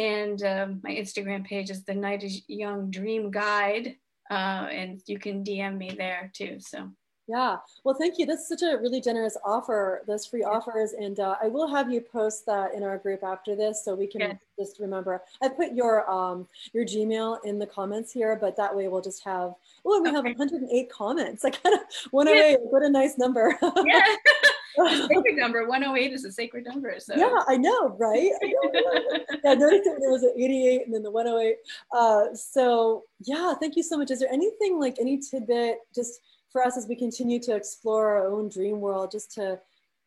and um, my Instagram page is The Night is Jung Dream Guide. Uh, and you can DM me there too. So Yeah. Well, thank you. That's such a really generous offer, those free offers. And uh, I will have you post that in our group after this so we can Yeah. just remember. I put your um, your Gmail in the comments here, but that way we'll just have, oh, we have 108 comments. I kind of 108, what a nice number. yeah, sacred number 108 is a sacred number. So yeah, I know, right? I know. yeah, I noticed that there was an 88 and then the 108. Uh, so yeah, thank you so much. Is there anything like any tidbit just for us as we continue to explore our own dream world, just to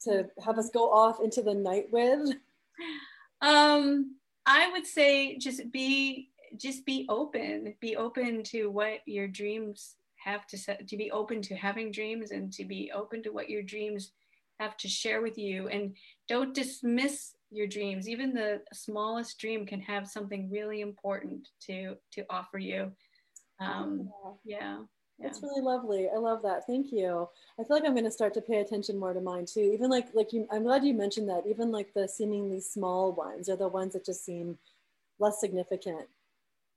to have us go off into the night with? um i would say just be just be open be open to what your dreams have to set to be open to having dreams and to be open to what your dreams have to share with you and don't dismiss your dreams even the smallest dream can have something really important to to offer you um yeah That's really lovely. I love that. Thank you. I feel like I'm going to start to pay attention more to mine too. Even like like you, I'm glad you mentioned that. Even like the seemingly small ones are the ones that just seem less significant.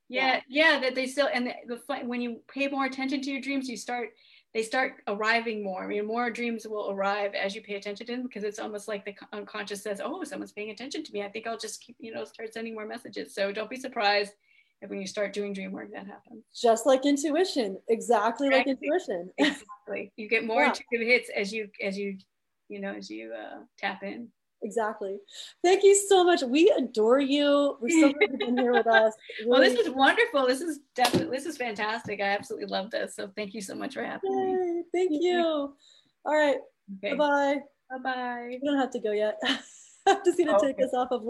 yeah yeah that they still and the, the when you pay more attention to your dreams you start they start arriving more. I mean more dreams will arrive as you pay attention to them because it's almost like the unconscious says oh someone's paying attention to me. I think i'll just keep you know start sending more messages. So don't be surprised if when you start doing dream work that happens. Just like intuition, exactly like intuition. exactly. You get more Yeah. intuitive hits as you as you you know as you uh, tap in exactly. Thank you so much. We adore you. We're so glad you've been here with us. well this Really- is wonderful this is definitely this is fantastic i absolutely love this so thank you so much for having me thank you. All right. okay Bye bye. bye-bye You don't have to go yet. I'm just going to Oh, take okay. us off of